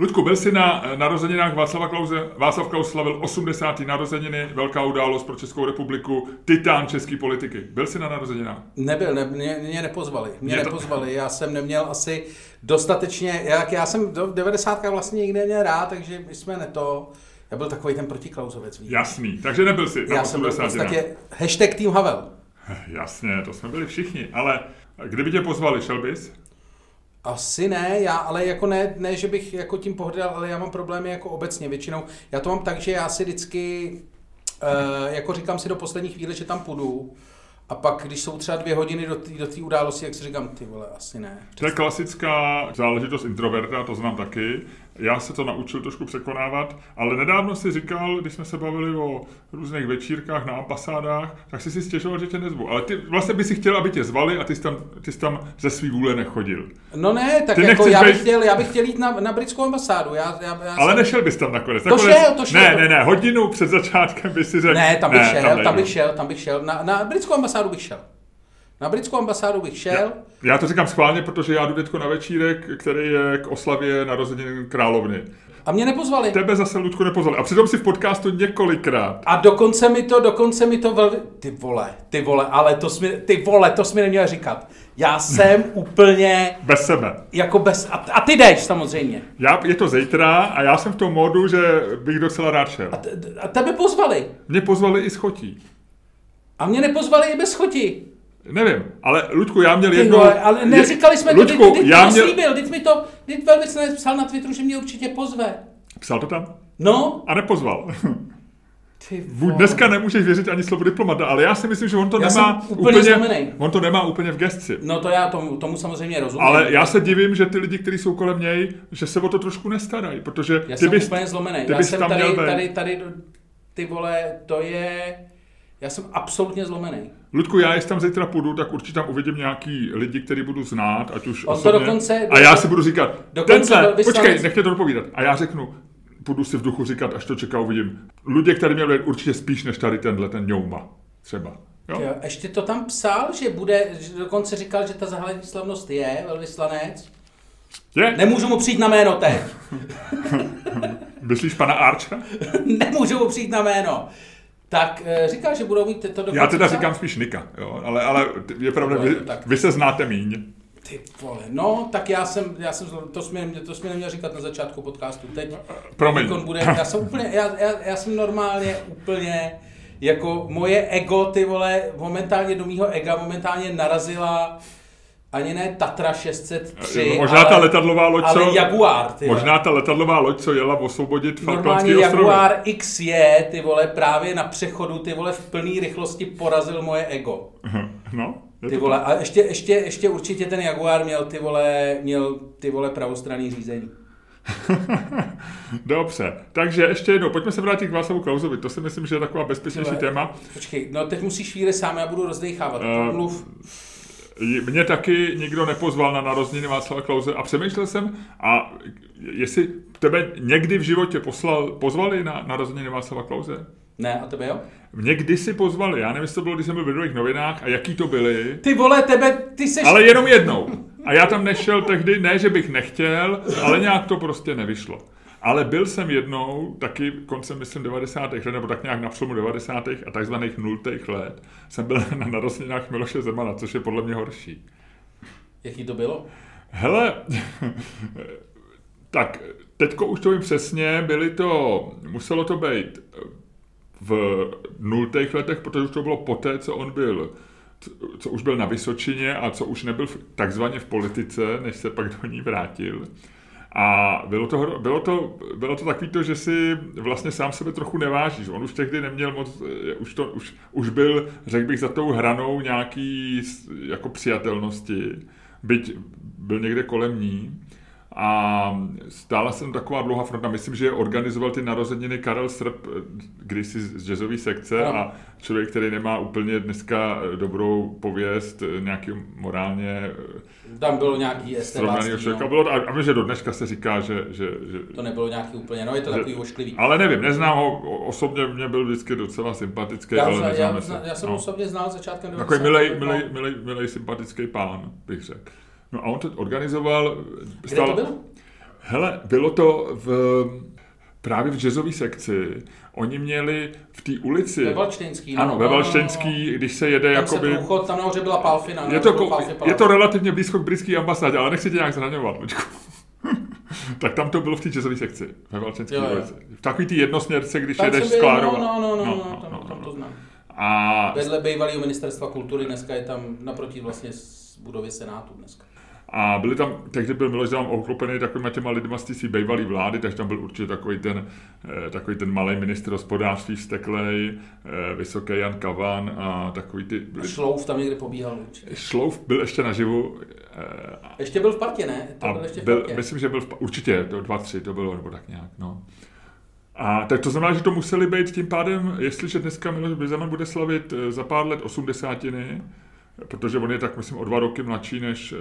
Ludku, byl jsi na eh, narozeninách Václava Klauze. Václav Klaus slavil 80. narozeniny, velká událost pro Českou republiku, titán české politiky. Byl jsi na narozeninách? Nebyl, ne, mě, mě nepozvali. Mě, mě to... nepozvali, já jsem neměl asi dostatečně, jak já jsem do 90. vlastně nikdy neměl rád, takže my jsme ne to... Já byl takový ten protiklauzovec. Jasný, takže nebyl jsi Já jsem byl v podstatě hashtag Team Havel. Jasně, to jsme byli všichni, ale kdyby tě pozvali, šel bys? Asi ne, já, ale jako ne, ne, že bych jako tím pohrdal, ale já mám problémy jako obecně většinou. Já to mám tak, že já si vždycky, uh, jako říkám si do poslední chvíle, že tam půjdu, a pak, když jsou třeba dvě hodiny do té do události, jak si říkám, ty vole, asi ne. To je klasická záležitost introverta, to znám taky já se to naučil trošku překonávat, ale nedávno si říkal, když jsme se bavili o různých večírkách na ambasádách, tak si si stěžoval, že tě nezvu. Ale ty vlastně by si chtěl, aby tě zvali a ty jsi tam, ty jsi tam ze svý vůle nechodil. No ne, tak ty jako já bych, být... chtěl, já bych chtěl jít na, na britskou ambasádu. Já, já, já ale jsem... nešel bys tam nakonec. To nakonec... šel, to šel. Ne, ne, ne, hodinu před začátkem by si řekl. Ne, tam bych ne, šel, tam, tam bych šel, tam bych šel. Na, na britskou ambasádu bych šel. Na britskou ambasádu bych šel. Já, já to říkám schválně, protože já jdu teďko na večírek, který je k oslavě narozenin královny. A mě nepozvali. Tebe zase, Ludku, nepozvali. A přitom si v podcastu několikrát. A dokonce mi to, dokonce mi to velmi... Ty vole, ty vole, ale to jsi mi, ty vole, to jsi mi neměl říkat. Já jsem úplně... Bez sebe. Jako bez... A, a ty jdeš samozřejmě. Já, je to zítra a já jsem v tom módu, že bych docela rád šel. A, t, a tebe pozvali. Mě pozvali i s chotí. A mě nepozvali i bez chotí. Nevím, ale Ludku, já měl jednou... ale neříkali jsme Ludku, to, ty, ty já to měl... slíbil, teď mi to, teď velvyslanec psal na Twitteru, že mě určitě pozve. Psal to tam? No. A nepozval. Ty Dneska nemůžeš věřit ani slovo diplomata, ale já si myslím, že on to já nemá úplně, úplně on to nemá úplně v gestci. No to já tomu, tomu samozřejmě rozumím. Ale já se divím, že ty lidi, kteří jsou kolem něj, že se o to trošku nestarají, protože já ty jsem bys, úplně zlomený. Já jsem tady, tady, tady, tady, ty vole, to je já jsem absolutně zlomený. Ludku, já jestli tam zítra půjdu, tak určitě tam uvidím nějaký lidi, který budu znát, ať už On osobně. To dokonce, a já si budu říkat, tenhle, počkej, nechte to dopovídat. A já řeknu, budu si v duchu říkat, až to čeká, uvidím. Lidé, který měl být určitě spíš než tady tenhle, ten ňouma, třeba. Jo? Jo, ještě to tam psal, že bude, že dokonce říkal, že ta zahlední slavnost je velvyslanec. Je? Nemůžu mu přijít na jméno teď. Myslíš pana Archa? Nemůžu mu přijít na jméno tak eh, říkal, že budou mít to Já teda říkám spíš Nika, jo, ale, ale je pravda, vy, vy se znáte míň. Ty vole, no, tak já jsem, já jsem to jsme, to jsme neměl říkat na začátku podcastu. Teď Promiň. Bude, já jsem úplně, já, já, já jsem normálně úplně, jako moje ego, ty vole, momentálně do mýho ega momentálně narazila ani ne Tatra 603, no, možná ale, ta letadlová loď, ale co, Jaguar, ty Možná ta letadlová loď, co jela osvobodit Falklandský ostrovy. Jaguar X je, ty vole, právě na přechodu, ty vole, v plné rychlosti porazil moje ego. No, ty vole, a ještě, ještě, ještě určitě ten Jaguar měl ty vole, měl ty vole pravostranný řízení. Dobře, takže ještě jednou, pojďme se vrátit k Václavu Klausovi, to si myslím, že je taková bezpečnější téma. Počkej, no teď musíš chvíli sám, já budu rozdechávat, uh, mluv. Mě taky nikdo nepozval na narozeniny Václava Klauze a přemýšlel jsem, a jestli tebe někdy v životě poslal, pozvali na narozeniny Václava Klauze? Ne, a tebe jo? Mě kdysi pozvali, já nevím, jestli to bylo, když jsem byl v lidových novinách a jaký to byly. Ty vole, tebe, ty seš... Ale jenom jednou. A já tam nešel tehdy, ne, že bych nechtěl, ale nějak to prostě nevyšlo. Ale byl jsem jednou, taky koncem, myslím, 90. let, nebo tak nějak na přelomu 90. a takzvaných nultých let, jsem byl na narozeninách Miloše Zemana, což je podle mě horší. Jaký to bylo? Hele, tak teďko už to vím přesně, byly to, muselo to být v nultých letech, protože už to bylo poté, co on byl co už byl na Vysočině a co už nebyl takzvaně v politice, než se pak do ní vrátil. A bylo to, bylo to, bylo to takový to, že si vlastně sám sebe trochu nevážíš. On už tehdy neměl moc, eh, už, to, už, už byl, řekl bych, za tou hranou nějaký jako přijatelnosti, byť byl někde kolem ní. A stála jsem taková dlouhá fronta. Myslím, že organizoval ty narozeniny Karel Srb, eh, kdysi z jazzové sekce no. a člověk, který nemá úplně dneska eh, dobrou pověst, eh, nějaký morálně tam bylo nějaký estebácký, člověka. No. Bylo, a, a že do dneška se říká, že, že, že... To nebylo nějaký úplně, no je to že, takový ošklivý. Ale nevím, neznám ho, osobně mě byl vždycky docela sympatický, já, ale já, já, já jsem no. osobně znal začátkem Takový milej, milej, milej, milej, sympatický pán, bych řekl. No a on to organizoval... Kde to bylo? Hele, bylo to v, právě v jazzové sekci. Oni měli v té ulici... Ve Valštejnský, no, Ano, ve no, no, Valštejnský, když se jede Tam jakoby... se průchod, tam nahoře byla Palfina. Je to, ko- Palfi je to relativně blízko k britské ambasádě, ale nechci tě nějak zraňovat, Lučku. tak tam to bylo v té jazzové sekci, ve jo. ulici. V takový ty jednosměrce, když Tam jedeš z Klárova. No, no, no, no, no, tam, tam to znám. A, Vedle bývalého ministerstva kultury, dneska je tam naproti vlastně z budovy Senátu dneska. A byli tam, tehdy byl Miloš Zeman obklopený takovýma těma lidma z té bývalé vlády, takže tam byl určitě takový ten, eh, takový ten malý ministr hospodářství vzteklej, eh, vysoký Jan Kavan a takový ty... A Byli, Šlouf tam někde pobíhal určitě. Šlouf byl ještě naživu eh, Ještě byl v partě, ne? To byl ještě v byl, partě. myslím, že byl v, určitě, to dva, tři, to bylo, nebo tak nějak, no. A tak to znamená, že to museli být tím pádem, jestliže dneska Miloš Zeman bude slavit za pár let osmdesátiny, protože on je tak, myslím, o dva roky mladší než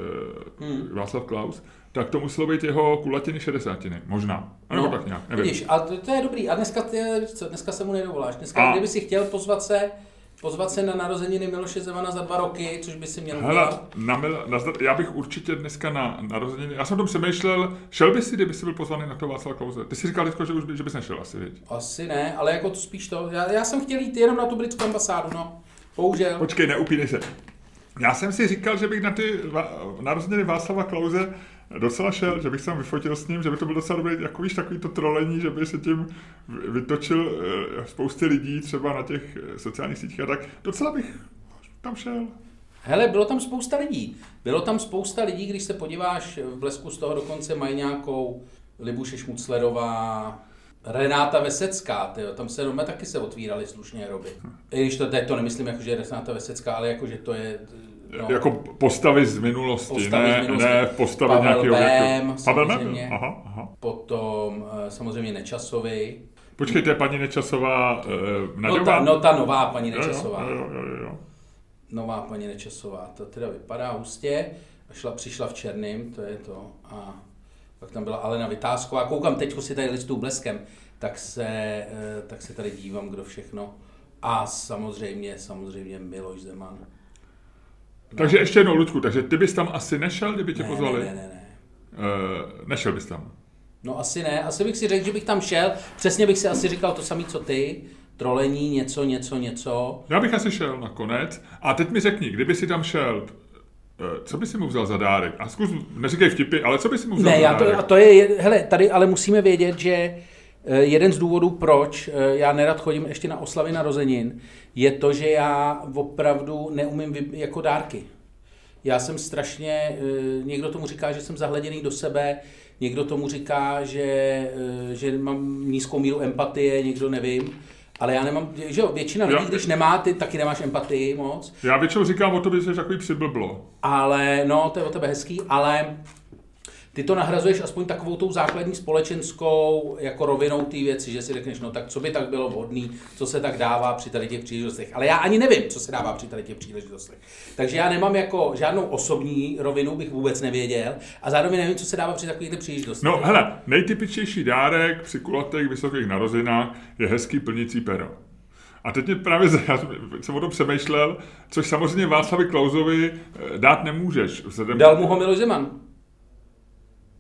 Hmm. hmm. Václav Klaus, tak to muselo být jeho kulatiny šedesátiny, možná. A nebo No, tak nějak, nevím. Vidíš, a to, to, je dobrý. A dneska, ty, co, dneska se mu nedovoláš. Dneska, A- kdyby si chtěl pozvat se, pozvat se na narozeniny Miloše Zemana za dva roky, což by si měl Hele, na, mil- na, já bych určitě dneska na narozeniny, já jsem o tom přemýšlel, šel bys si, kdyby jsi byl pozvaný na to Václav Klauze? Ty jsi říkal, Lidko, že už by, že bys nešel asi, viď? Asi ne, ale jako to spíš to. Já, já jsem chtěl jít jenom na tu britskou ambasádu, no. Bohužel. Počkej, neupínej se. Já jsem si říkal, že bych na ty narozeniny Václava Klauze docela šel, že bych se vyfotil s ním, že by to byl docela dobrý, jako víš, takový to trolení, že by se tím vy- vytočil eh, spousty lidí třeba na těch eh, sociálních sítích a tak. Docela bych tam šel. Hele, bylo tam spousta lidí. Bylo tam spousta lidí, když se podíváš v blesku z toho dokonce mají nějakou Libuše Šmuclerová, Renáta Vesecká, tyjo, tam se doma taky se otvíraly slušně hroby. I když to to nemyslím jako, že Renáta Vesecká, ale jako, že to je... No. Jako postavy z minulosti, Postavy ne, z minulosti. ne postavy Pavel nějakého Bém, věku. Pavel Bém? Aha, aha. Potom eh, samozřejmě Nečasovi. Počkej, to je paní Nečasová uh, No ta, no ta nová paní Nečasová. Jo, jo, jo, jo. Nová paní Nečasová, to teda vypadá hustě. A šla, přišla v černým, to je to. A pak tam byla Alena Vytázková. Koukám teď si tady listu bleskem, tak se, eh, tak se tady dívám, kdo všechno. A samozřejmě, samozřejmě Miloš Zeman. Takže ještě jednou, Ludku, takže ty bys tam asi nešel, kdyby tě Ne, pozvali? ne, ne, ne, ne. Uh, nešel bys tam. No asi ne, asi bych si řekl, že bych tam šel. Přesně bych si asi říkal to samé, co ty. Trolení, něco, něco, něco. Já bych asi šel nakonec. A teď mi řekni, kdyby si tam šel, eh, co by si mu vzal za dárek? A zkus, neříkej vtipy, ale co by si mu vzal Ne, za já to, dárek? to je, hele, tady ale musíme vědět, že jeden z důvodů, proč eh, já nerad chodím ještě na oslavy narozenin, je to, že já opravdu neumím jako dárky. Já jsem strašně, eh, někdo tomu říká, že jsem zahleděný do sebe, někdo tomu říká, že, eh, že mám nízkou míru empatie, někdo nevím. Ale já nemám, že jo, většina lidí, Já- když nemá, ty taky nemáš empatii moc. Já většinou říkám o tobě, že jsi takový přiblblo. Ale, no, to je o tebe hezký, ale ty to nahrazuješ aspoň takovou tou základní společenskou jako rovinou té věci, že si řekneš, no tak co by tak bylo vhodný, co se tak dává při tady těch příležitostech. Ale já ani nevím, co se dává při tady těch příležitostech. Takže já nemám jako žádnou osobní rovinu, bych vůbec nevěděl, a zároveň nevím, co se dává při takových příležitostech. No hele, nejtypičtější dárek při kulatých vysokých narozeninách je hezký plnící pero. A teď mě právě, já jsem o tom přemýšlel, což samozřejmě Václavi Klausovi eh, dát nemůžeš. Vzhledem... Dal mu ho Miloš Zeman.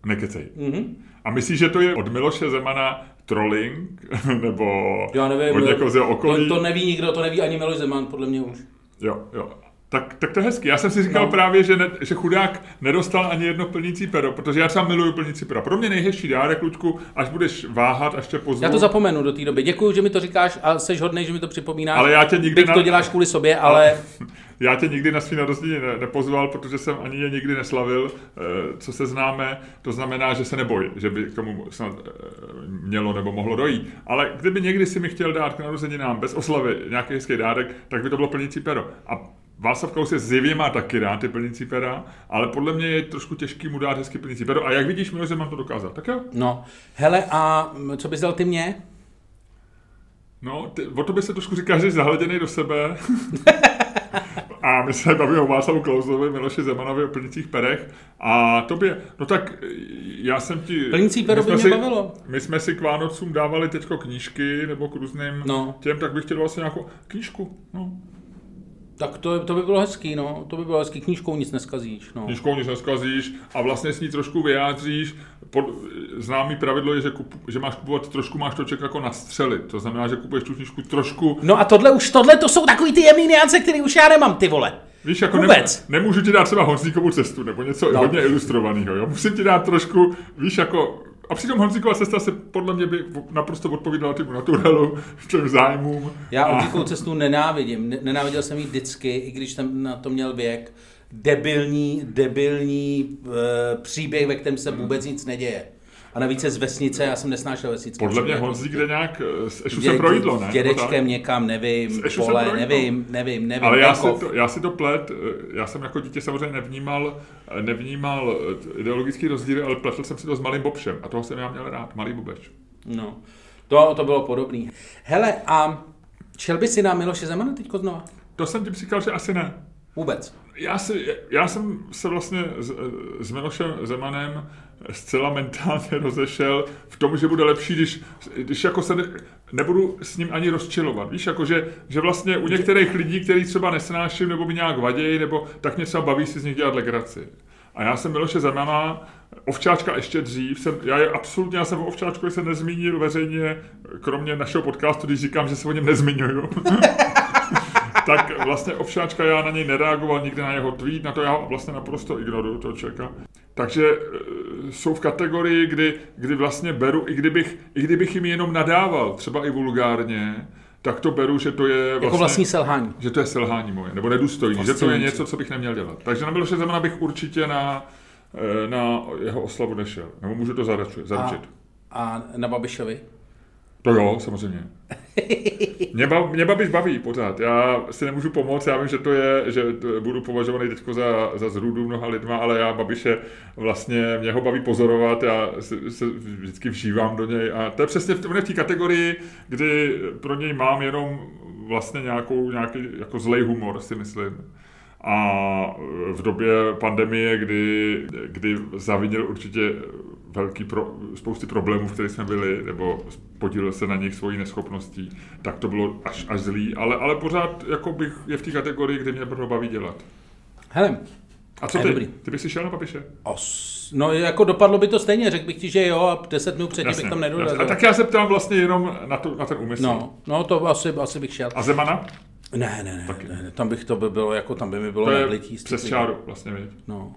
Nekecej. Mhm. A myslíš, že to je od Miloše Zemana trolling? Nebo Já nevím, od někoho z jeho okolí? to, to, neví nikdo, to neví ani Miloš Zeman, podle mě už. Jo, jo. Tak, tak to je hezký. Já jsem si říkal No. právě, že, ne, že chudák nedostal ani jedno plnící pero, protože já třeba miluju plnící pero. Pro mě nejhezčí dárek, Luďku, až budeš váhat, až tě pozvu. Já to zapomenu do té doby. Děkuji, že mi to říkáš a jsi hodný, že mi to připomínáš. Ale já tě nikdy Byť na- to děláš kvůli sobě, ale Já tě nikdy na svý narozeniny ne, nepozval, protože jsem ani je nikdy neslavil, eh, co se známe. To znamená, že se neboj, že by k tomu snad eh, mělo nebo mohlo dojít. Ale kdyby někdy si mi chtěl dát k narozeninám bez oslavy nějaký hezký dárek, tak by to bylo plnící pero. A Václav Klaus je zjevně má taky rád ty plnící pera, ale podle mě je trošku těžký mu dát hezký plnící pero. A jak vidíš, Miloš Zeman to dokázal. Tak jo? no. Hele, a co bys dal ty mě? No, ty, o tobě se trošku říká, že jsi zahleděný do sebe. A my se bavíme o Václavu Klausovi, Miloši Zemanovi o plnicích perech. A tobě, no tak já jsem ti... Plnící pero my by jsme mě si- bavilo. My jsme si k Vánocům dávali teďko knížky nebo k různým No. těm, tak bych chtěl vlastně nějakou knížku. No. Tak to, to by bylo hezký, no. To by bylo hezký. Knížkou nic neskazíš, no. Knížkou nic neskazíš a vlastně s ní trošku vyjádříš. Pod, známý pravidlo je, že, kup, že máš kupovat trošku, máš to ček jako na střely. To znamená, že kupuješ tu knížku trošku. No a tohle už, tohle to jsou takový ty jemný niance, které už já nemám, ty vole. Víš, jako Vůbec. Ne, nemůžu ti dát třeba Honzíkovou cestu nebo něco no. hodně ilustrovaného. Jo? Musím ti dát trošku, víš, jako a přitom Honzíková cesta se podle mě by naprosto odpovídala tomu naturelu, těm zájmům. Já Honzíkovou cestu nenávidím. Nenáviděl jsem ji vždycky, i když jsem na to měl věk. Debilní, debilní e, příběh, ve kterém se vůbec nic neděje. A navíc je z vesnice, já jsem nesnášel vesnické. Podle mě Honzík jde nějak, s Ešu se projídlo, ne? S dědečkem někam, nevím, pole, nevím, nevím, nevím. Ale já si, to, já si to plet, já jsem jako dítě samozřejmě nevnímal, nevnímal ideologický rozdíl, ale pletl jsem si to s malým Bobšem a toho jsem já měl rád, malý Bobeš. No, to, to bylo podobný. Hele, a šel by si na Miloše Zemana teďko znova? To jsem ti říkal, že asi ne. Vůbec. Já, si, já jsem se vlastně s, s Milošem Zemanem zcela mentálně rozešel v tom, že bude lepší, když, když jako se ne, nebudu s ním ani rozčilovat. Víš, jako že, že vlastně u některých lidí, který třeba nesnáším nebo mi nějak vadějí, nebo tak mě třeba baví si z nich dělat legraci. A já jsem Miloše Zemana, Ovčáčka ještě dřív, jsem, já je absolutně, já jsem o Ovčáčkovi se nezmínil veřejně, kromě našeho podcastu, když říkám, že se o něm nezmiňuju. tak vlastně Ovčáčka já na něj nereagoval nikdy na jeho tweet, na to já vlastně naprosto ignoruju toho člověka. Takže e, jsou v kategorii, kdy, kdy vlastně beru, i kdybych, i kdybych jim jenom nadával, třeba i vulgárně, tak to beru, že to je vlastně, jako vlastní selhání. Že to je selhání moje, nebo nedůstojný, vlastně že to je něco, co bych neměl dělat. Takže na Miloše Zemana bych určitě na, e, na jeho oslavu nešel. Nebo můžu to zaručit. A, a na Babišovi? To jo, samozřejmě. Mě, bav, mě Babiš baví pořád. Já si nemůžu pomoct, já vím, že to je, že budu považovaný teď za, za zrůdu mnoha lidma, ale já Babiše vlastně, mě ho baví pozorovat, já se, se vždycky vžívám do něj a to je přesně v, v té kategorii, kdy pro něj mám jenom vlastně nějakou, nějaký jako zlej humor, si myslím. A v době pandemie, kdy, kdy zavinil určitě velký pro, spousty problémů, v kterých jsme byli, nebo podílel se na nich svojí neschopností, tak to bylo až, až zlý, ale, ale pořád jako bych je v té kategorii, kde mě to baví dělat. Hele, a co ty? Dobrý. Ty bys si šel na papiše? Os, no jako dopadlo by to stejně, řekl bych ti, že jo a deset minut předtím bych tam nedorazil. A tak já se ptám vlastně jenom na, to, na ten úmysl. No, no to asi, asi bych šel. A Zemana? Ne, ne, ne, ne, ne, tam bych to by bylo, jako tam by mi bylo to je přes čáru vlastně, víš? No.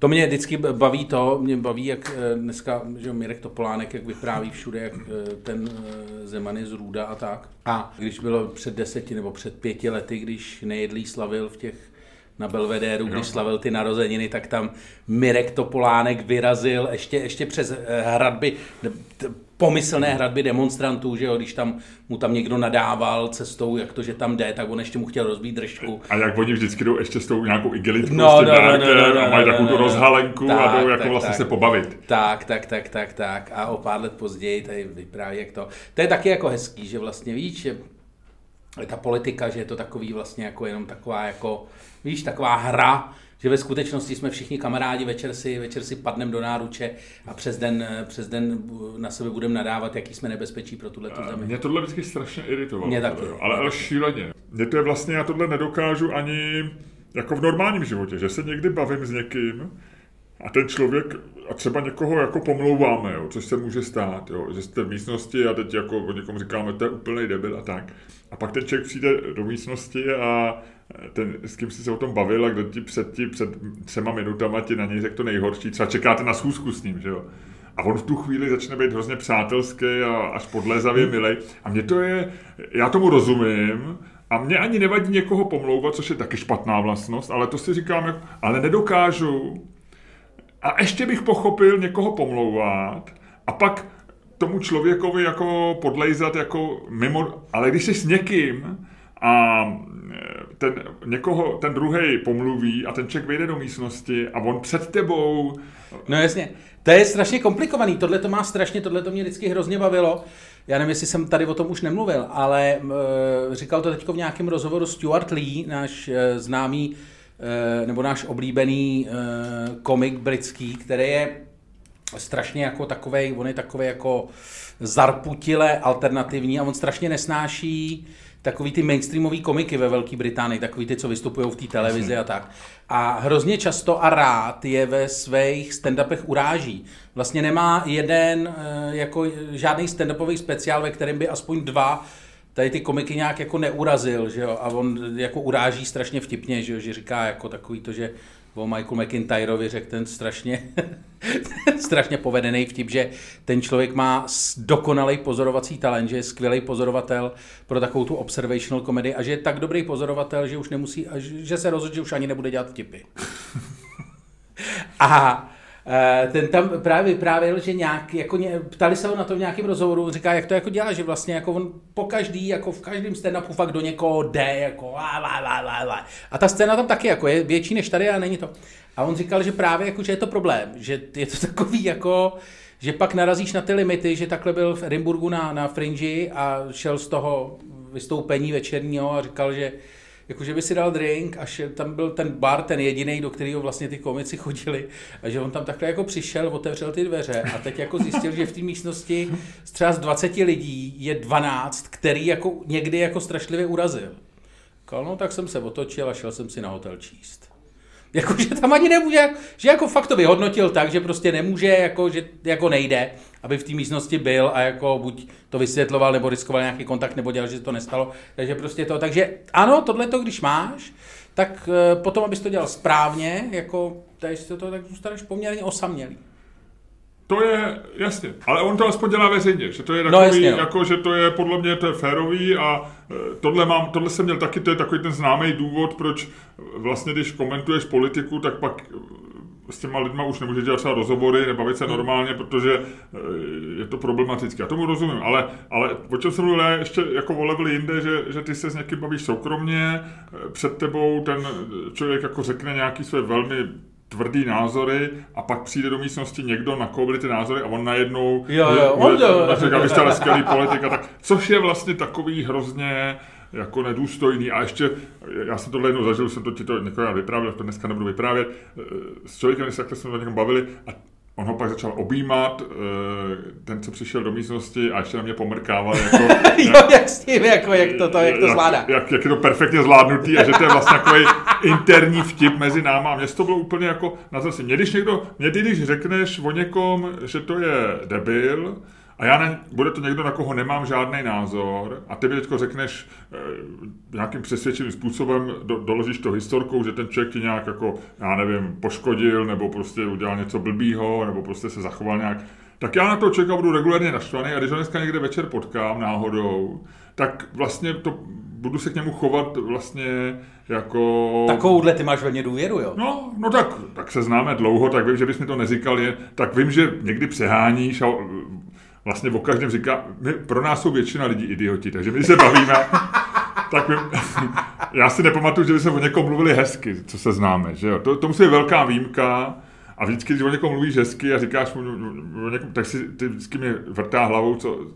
To mě vždycky baví to, mě baví, jak eh, dneska, že Mirek Topolánek, jak vypráví všude, jak eh, ten eh, Zeman je z Růda a tak. A když bylo před deseti nebo před pěti lety, když nejedlý slavil v těch na Belvedéru, když slavil ty narozeniny, tak tam Mirek Topolánek vyrazil ještě, ještě přes hradby, pomyslné hradby demonstrantů, že jo, když tam mu tam někdo nadával cestou, jak to, že tam jde, tak on ještě mu chtěl rozbít držku. A jak oni vždycky jdou ještě s tou nějakou igelitkou, no, s tím no, no, no, no, no, a mají no, takovou no, tu rozhalenku tak, a jdou jako tak, vlastně tak, se pobavit. Tak, tak, tak, tak, tak. A o pár let později tady vypráví, jak to. To je taky jako hezký, že vlastně víš, že ta politika, že je to takový vlastně jako jenom taková jako, víš, taková hra, že ve skutečnosti jsme všichni kamarádi, večer si, večer si padneme do náruče a přes den, přes den na sebe budeme nadávat, jaký jsme nebezpečí pro tuhle zemi. Mě tohle vždycky strašně iritovalo. Mě taky. Ale, ale šíleně. Mě to je vlastně, já tohle nedokážu ani jako v normálním životě, že se někdy bavím s někým a ten člověk, a třeba někoho jako pomlouváme, jo, což se může stát, jo, že jste v místnosti a teď jako o někom říkáme, to je úplný debil a tak. A pak ten člověk přijde do místnosti a ten, s kým jsi se o tom bavil a kdo ti před, ti před třema minutama ti na něj řekl to nejhorší, třeba čekáte na schůzku s ním, že jo. A on v tu chvíli začne být hrozně přátelský a až podlézavě hmm. milej. A mě to je, já tomu rozumím, a mě ani nevadí někoho pomlouvat, což je taky špatná vlastnost, ale to si říkám, jako, ale nedokážu. A ještě bych pochopil někoho pomlouvat a pak tomu člověkovi jako podlejzat jako mimo, ale když jsi s někým a ten, někoho, ten druhý pomluví a ten člověk vejde do místnosti a on před tebou... No jasně, to je strašně komplikovaný, tohle to má strašně, tohle to mě vždycky hrozně bavilo. Já nevím, jestli jsem tady o tom už nemluvil, ale e, říkal to teď v nějakém rozhovoru Stuart Lee, náš e, známý e, nebo náš oblíbený e, komik britský, který je strašně jako takový, on je takový jako zarputile alternativní a on strašně nesnáší takový ty mainstreamový komiky ve Velké Británii, takový ty, co vystupují v té televizi a tak. A hrozně často a rád je ve svých stand-upech uráží. Vlastně nemá jeden, eh, jako žádný stand-upový speciál, ve kterém by aspoň dva tady ty komiky nějak jako neurazil, že jo, a on jako uráží strašně vtipně, že jo, že říká jako takový to, že o Michael McIntyrovi řekl ten strašně, strašně povedený vtip, že ten člověk má dokonalý pozorovací talent, že je skvělý pozorovatel pro takovou tu observational komedii a že je tak dobrý pozorovatel, že už nemusí, že se rozhodl, že už ani nebude dělat vtipy. a ten tam právě vyprávěl, že nějak, jako ně, ptali se ho na to v nějakém rozhovoru, říká, jak to jako dělá, že vlastně jako on po každý, jako v každém stand-upu fakt do někoho jde, jako la, la, la, la, la. A ta scéna tam taky jako je větší než tady a není to. A on říkal, že právě jako, že je to problém, že je to takový jako, že pak narazíš na ty limity, že takhle byl v Edinburgu na, na Fringe a šel z toho vystoupení večerního a říkal, že jako že by si dal drink a že tam byl ten bar, ten jediný, do kterého vlastně ty komici chodili a že on tam takhle jako přišel, otevřel ty dveře a teď jako zjistil, že v té místnosti z třeba z 20 lidí je 12, který jako někdy jako strašlivě urazil. Kal, no tak jsem se otočil a šel jsem si na hotel číst. Jako, že tam ani nemůže, že jako fakt to vyhodnotil tak, že prostě nemůže, jako, že jako nejde, aby v té místnosti byl a jako buď to vysvětloval, nebo riskoval nějaký kontakt, nebo dělal, že to nestalo. Takže prostě to, takže ano, tohle to, když máš, tak eh, potom, abys to dělal správně, jako, takže to, tak zůstaneš poměrně osamělý. To je, jasně, ale on to aspoň dělá veřejně, že to je no, takový, no, jasně, no. jako, že to je podle mě to je férový a e, tohle, mám, tohle jsem měl taky, to je takový ten známý důvod, proč vlastně, když komentuješ politiku, tak pak e, s těma lidma už nemůžeš dělat třeba rozhovory, nebavit se hmm. normálně, protože e, je to problematické. Já tomu rozumím, ale, ale o čem jsem mluvil ještě jako o level jinde, že, že ty se s někým bavíš soukromně, před tebou ten člověk jako řekne nějaký své velmi tvrdý názory a pak přijde do místnosti někdo, na koho byly ty názory a on najednou jo, jo, on to... řekl, abyste skvělý politika, tak, což je vlastně takový hrozně jako nedůstojný. A ještě, já jsem tohle jednou zažil, jsem to ti to několikrát vyprávěl, to dneska nebudu vyprávět, s člověkem, když se takhle jsme o někom bavili a On ho pak začal objímat, eh, ten, co přišel do místnosti a ještě na mě pomrkával. Jako, jo, jak s tím, jako, jak to, to, jak to zvládá. Jak, jak, jak, je to perfektně zvládnutý a že to je vlastně takový interní vtip mezi náma. A mě to bylo úplně jako na zase. Mě když někdo, mě když řekneš o někom, že to je debil, a já ne, bude to někdo, na koho nemám žádný názor a ty mi teď řekneš e, nějakým přesvědčeným způsobem, do, doložíš to historkou, že ten člověk ti nějak jako, já nevím, poškodil nebo prostě udělal něco blbýho nebo prostě se zachoval nějak, tak já na toho člověka budu regulárně naštvaný a když ho dneska někde večer potkám náhodou, tak vlastně to budu se k němu chovat vlastně jako... Takovouhle ty máš ve mně důvěru, jo? No, no tak, tak se známe dlouho, tak vím, že bys mi to neříkal, je, tak vím, že někdy přeháníš a vlastně o každém říká, my, pro nás jsou většina lidí idioti, takže my se bavíme, tak my, já si nepamatuju, že by se o někom mluvili hezky, co se známe, že jo? To, to musí být velká výjimka, a vždycky, když o někom mluvíš hezky a říkáš mu někom, tak si ty vždycky mi vrtá hlavou, co...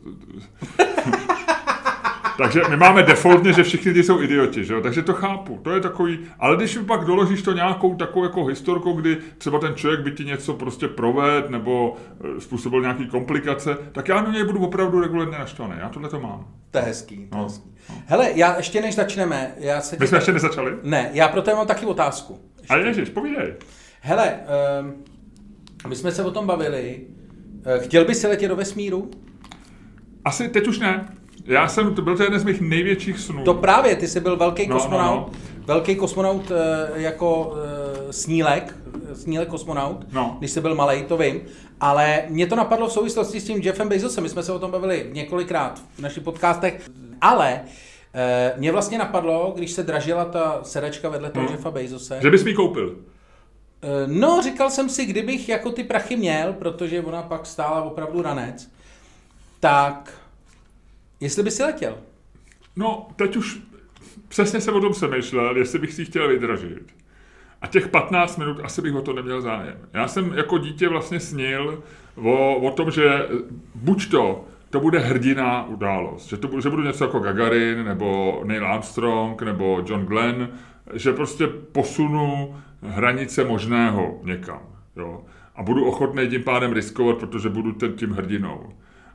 Takže my máme defaultně, že všichni lidi jsou idioti, že jo? takže to chápu. To je takový, ale když pak doložíš to nějakou takovou jako historkou, kdy třeba ten člověk by ti něco prostě proved nebo eh, způsobil nějaký komplikace, tak já na něj budu opravdu regulárně naštvaný. Já tohle to mám. To je hezký. To no. hezký. No. Hele, já ještě než začneme, já se... My jsme ještě nezačali? Ne, já pro mám taky otázku. Ještě. A ježiš, povídej. Hele, um, my jsme se o tom bavili. Eh, chtěl bys se letět do vesmíru? Asi teď už ne. Já jsem, to byl to jeden z mých největších snů. To právě, ty jsi byl velký no, kosmonaut, no, no. velký kosmonaut eh, jako eh, snílek, snílek kosmonaut, no. když jsi byl malý, to vím. Ale mě to napadlo v souvislosti s tím Jeffem Bezosem, my jsme se o tom bavili několikrát v našich podcastech, ale mě vlastně napadlo, když se dražila ta sedačka vedle toho hmm. Jeffa Bezose. Že bys mi koupil. Eh, no, říkal jsem si, kdybych jako ty prachy měl, protože ona pak stála opravdu ranec, tak jestli by si letěl? No, teď už přesně jsem o tom přemýšlel, jestli bych si chtěl vydražit. A těch 15 minut asi bych o to neměl zájem. Já jsem jako dítě vlastně snil o, o tom, že buď to, to bude hrdiná událost, že, to že budu něco jako Gagarin, nebo Neil Armstrong, nebo John Glenn, že prostě posunu hranice možného někam. Jo? A budu ochotný tím pádem riskovat, protože budu ten, tím hrdinou.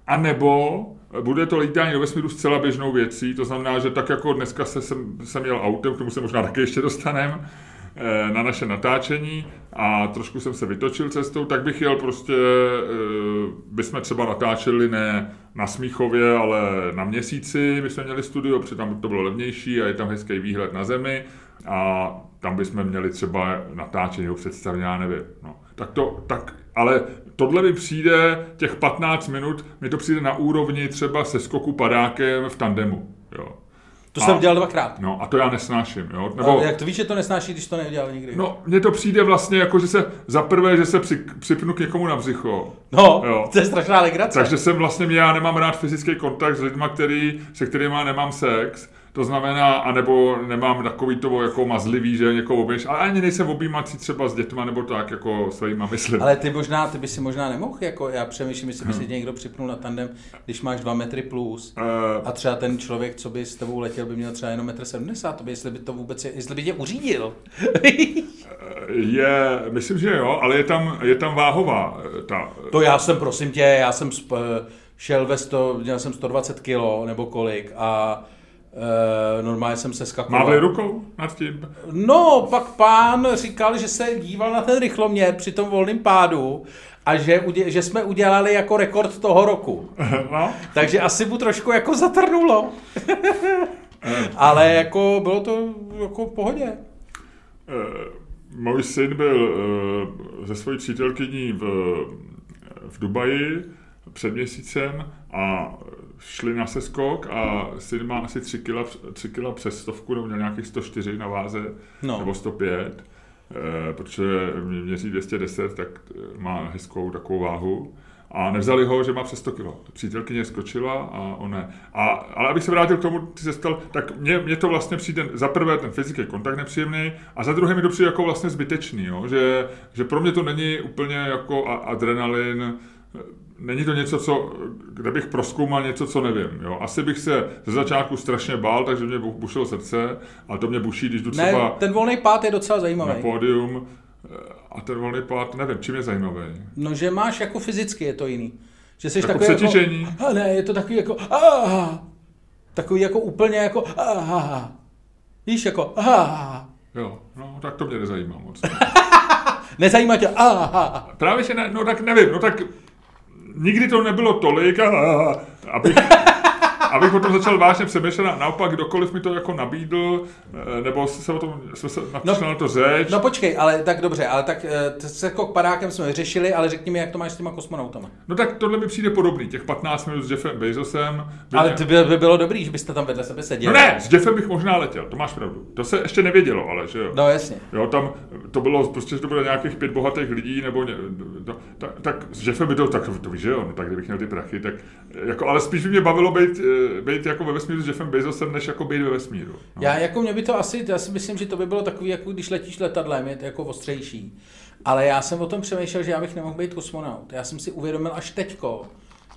A nebo bude to lítání do vesmíru zcela běžnou věcí, to znamená, že tak jako dneska se, jsem, jsem jel autem, k tomu se možná taky ještě dostaneme, eh, na naše natáčení a trošku jsem se vytočil cestou, tak bych jel prostě, eh, bychom třeba natáčeli ne na Smíchově, ale na měsíci, my jsme měli studio, protože tam to bylo levnější a je tam hezký výhled na zemi a tam bychom měli třeba natáčení nebo představení, já nevím. No. Tak to, tak, ale tohle mi přijde, těch 15 minut, mi to přijde na úrovni třeba se skoku padákem v tandemu. Jo. To jsem dělal dvakrát. No a to já nesnáším. Jo? Nebo, a jak to víš, že to nesnáší, když to neudělal nikdy? No, mně to přijde vlastně jako, že se za prvé, že se při, připnu k někomu na břicho. No, jo. to je strašná legrace. Takže jsem vlastně, já nemám rád fyzický kontakt s lidmi, který, se kterými nemám sex. To znamená, anebo nemám takový to jako mazlivý, že někoho objíš, ale ani nejsem objímací třeba s dětma nebo tak, jako svýma myslím. Ale ty možná, ty by si možná nemohl, jako já přemýšlím, jestli by si hmm. někdo připnul na tandem, když máš dva metry plus uh, a třeba ten člověk, co by s tebou letěl, by měl třeba jenom metr 70, to by, jestli by to vůbec, jestli by tě uřídil. je, myslím, že jo, ale je tam, je tam váhová. Ta... To já jsem, prosím tě, já jsem sp, šel ve 100, měl jsem 120 kilo nebo kolik a Uh, normálně jsem se skakoval. Mávli rukou nad tím? No, pak pán říkal, že se díval na ten rychloměr při tom volném pádu a že, že jsme udělali jako rekord toho roku. No. Takže asi mu trošku jako zatrnulo. Eh. Ale jako bylo to jako v pohodě. Uh, můj syn byl uh, ze svojí přítelkyní v, v Dubaji před měsícem a šli na seskok a syn má asi 3 kg, 3 kg přes stovku, nebo nějakých 104 na váze, no. nebo 105, eh, protože měří 210, tak eh, má hezkou takovou váhu. A nevzali ho, že má přes 100 kg. Přítelkyně skočila a on ne. A, ale abych se vrátil k tomu, ty se stal, tak mně, mně to vlastně přijde, za prvé ten fyzický kontakt nepříjemný a za druhé mi to přijde jako vlastně zbytečný, jo? Že, že pro mě to není úplně jako adrenalin, není to něco, co, kde bych proskoumal něco, co nevím. Jo? Asi bych se ze začátku strašně bál, takže mě bušilo srdce, ale to mě buší, když jdu třeba... Ne, ten volný pád je docela zajímavý. Na pódium eh, a ten volný pád, nevím, čím je zajímavý. No, že máš jako fyzicky, je to jiný. Že jsi jako takový jako... A ne, je to takový jako... Aha, takový jako úplně jako... Aha, víš, jako... Aha. Jo, no, tak to mě nezajímá moc. Nezajímá tě? Aha. Právě že ne, no tak nevím, no tak nikdy to nebylo tolik, a, abych, abych o tom začal vážně přemýšlet a naopak kdokoliv mi to jako nabídl, eh, nebo se o tom, jsme se no, na to řeč. No počkej, ale tak dobře, ale tak eh, se jako padákem jsme řešili, ale řekni mi, jak to máš s těma kosmonautama. No tak tohle mi přijde podobný, těch 15 minut s Jeffem Bezosem. By ale to by, by, bylo dobrý, že byste tam vedle sebe seděli. No ne, s Jeffem bych možná letěl, to máš pravdu. To se ještě nevědělo, ale že jo. No jasně. Jo, tam to bylo prostě, že to bylo nějakých pět bohatých lidí, nebo ně, no, tak, tak, s Jeffem by to, tak to víš, že jo, no, tak kdybych měl ty prachy, tak jako, ale spíš by mě bavilo být, eh, být jako ve vesmíru s Jeffem Bezosem, než jako být ve vesmíru. No. Já jako mě by to asi, já si myslím, že to by bylo takový, jako když letíš letadlem, je to jako ostřejší. Ale já jsem o tom přemýšlel, že já bych nemohl být kosmonaut. Já jsem si uvědomil až teďko,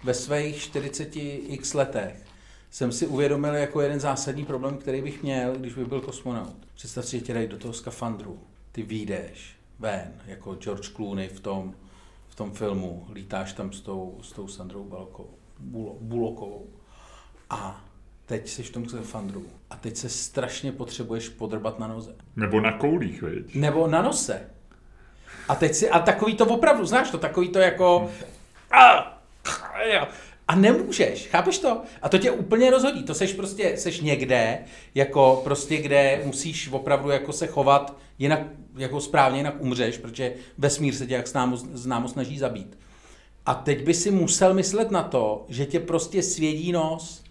ve svých 40 x letech, jsem si uvědomil jako jeden zásadní problém, který bych měl, když bych byl kosmonaut. Představ si, že tě dají do toho skafandru, ty výjdeš ven, jako George Clooney v tom, v tom filmu, lítáš tam s tou, s tou Sandrou Balkovou, Bulokovou a teď jsi v tom skafandru a teď se strašně potřebuješ podrbat na noze. Nebo na koulích, veď? Nebo na nose. A teď si, a takový to opravdu, znáš to, takový to jako... A, a nemůžeš, chápeš to? A to tě úplně rozhodí, to seš prostě, seš někde, jako prostě, kde musíš opravdu jako se chovat jinak, jako správně, jinak umřeš, protože vesmír se tě jak známo, známo snaží zabít. A teď by si musel myslet na to, že tě prostě svědí nos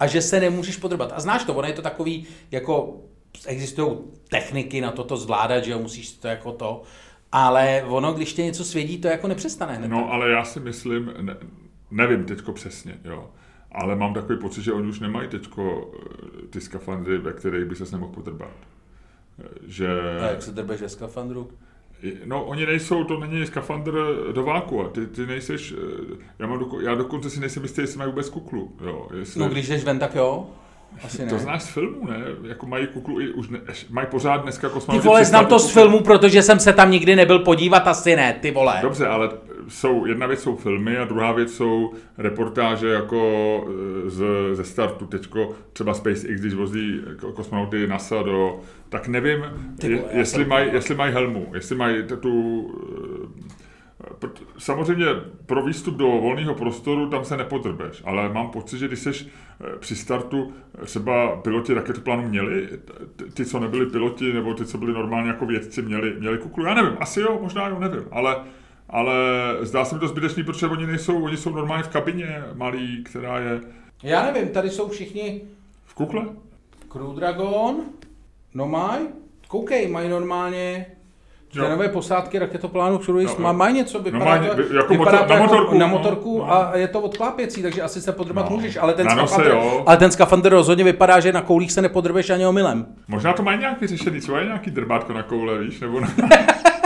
a že se nemůžeš podrbat. A znáš to, ono je to takový, jako existují techniky na toto zvládat, že jo, musíš to jako to, ale ono, když tě něco svědí, to jako nepřestane hned. No, ale já si myslím, ne, nevím teďko přesně, jo, ale mám takový pocit, že oni už nemají teďko eh, ty skafandry, ve kterých by se nemohl podrbat. Že... A jak se drbeš ve skafandru? No, oni nejsou, to není skafandr do váku, ty, ty nejseš, eh, já, mám doko, já dokonce si nejsem jistý, jestli mají vůbec kuklu, jo. Jestli... No, když jdeš ven, tak jo. Asi ne. To znáš z filmu, ne? Jako mají kuklu i už ne, mají pořád dneska kosmonauti. Ty vole, znám to z filmu, protože jsem se tam nikdy nebyl podívat, asi ne, ty vole. Dobře, ale jsou, jedna věc jsou filmy a druhá věc jsou reportáže jako eh, z, ze startu. Teďko třeba SpaceX, když vozí kosmonauty NASA do, tak nevím, je, jestli mají jestli maj helmu, jestli mají tu Samozřejmě pro výstup do volného prostoru tam se nepodrbeš, ale mám pocit, že když jsi při startu třeba piloti raketoplánu měli, ty, co nebyli piloti, nebo ty, co byli normálně jako vědci, měli, měli kuklu. Já nevím, asi jo, možná jo, nevím, ale, ale zdá se mi to zbytečný, protože oni nejsou, oni jsou normálně v kabině malý, která je... Já nevím, tady jsou všichni... V kukle? Crew Dragon, no maj, koukej, mají normálně Jo. nové posádky raketoplánu Cruise no, mají něco, no, vypadá, no, má, to, jako vypadá motor, to na jako motorku, na motorku no, a je to odklápěcí, takže asi se podrbat no. můžeš, ale ten, skafandr, ale ten skafandr rozhodně vypadá, že na koulích se nepodrbeš ani omylem. Možná to mají nějaký řešení, co je nějaký drbátko na koule, víš, nebo na...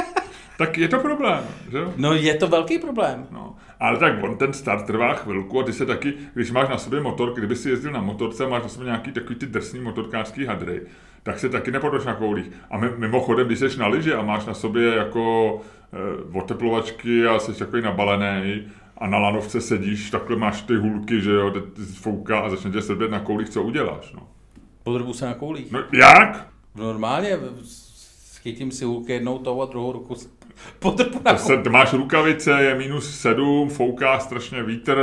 tak je to problém, že No je to velký problém. No. Ale tak on ten start trvá chvilku a ty se taky, když máš na sobě motor, kdyby si jezdil na motorce, máš na sobě nějaký takový ty drsný motorkářský hadry, tak se taky nepodroš na koulích. A mimochodem, když jsi na lyži a máš na sobě jako e, oteplovačky a jsi takový nabalený a na lanovce sedíš, takhle máš ty hulky, že jo, fouká a začne tě srbět na koulích, co uděláš, no. Podrbu se na koulích. No jak? Normálně, chytím si hulky jednou toho a druhou ruku potrpu na se, máš rukavice, je minus sedm, fouká strašně vítr,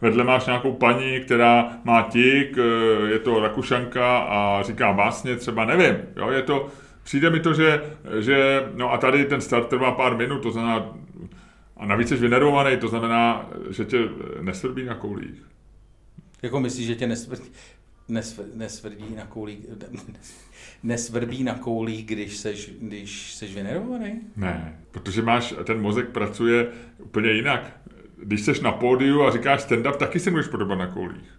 vedle máš nějakou paní, která má tik, eh, je to Rakušanka a říká básně, třeba nevím, jo, je to, přijde mi to, že, že no a tady ten start trvá pár minut, to znamená, a navíc jsi vynervovaný, to znamená, že tě nesvrbí na koulích. Jako myslíš, že tě nesvrbí, nesvrbí na koulích? nesvrbí na koulí, když seš, když seš vynervovaný? Ne, protože máš, ten mozek pracuje úplně jinak. Když seš na pódiu a říkáš stand-up, taky se můžeš podobat na koulích.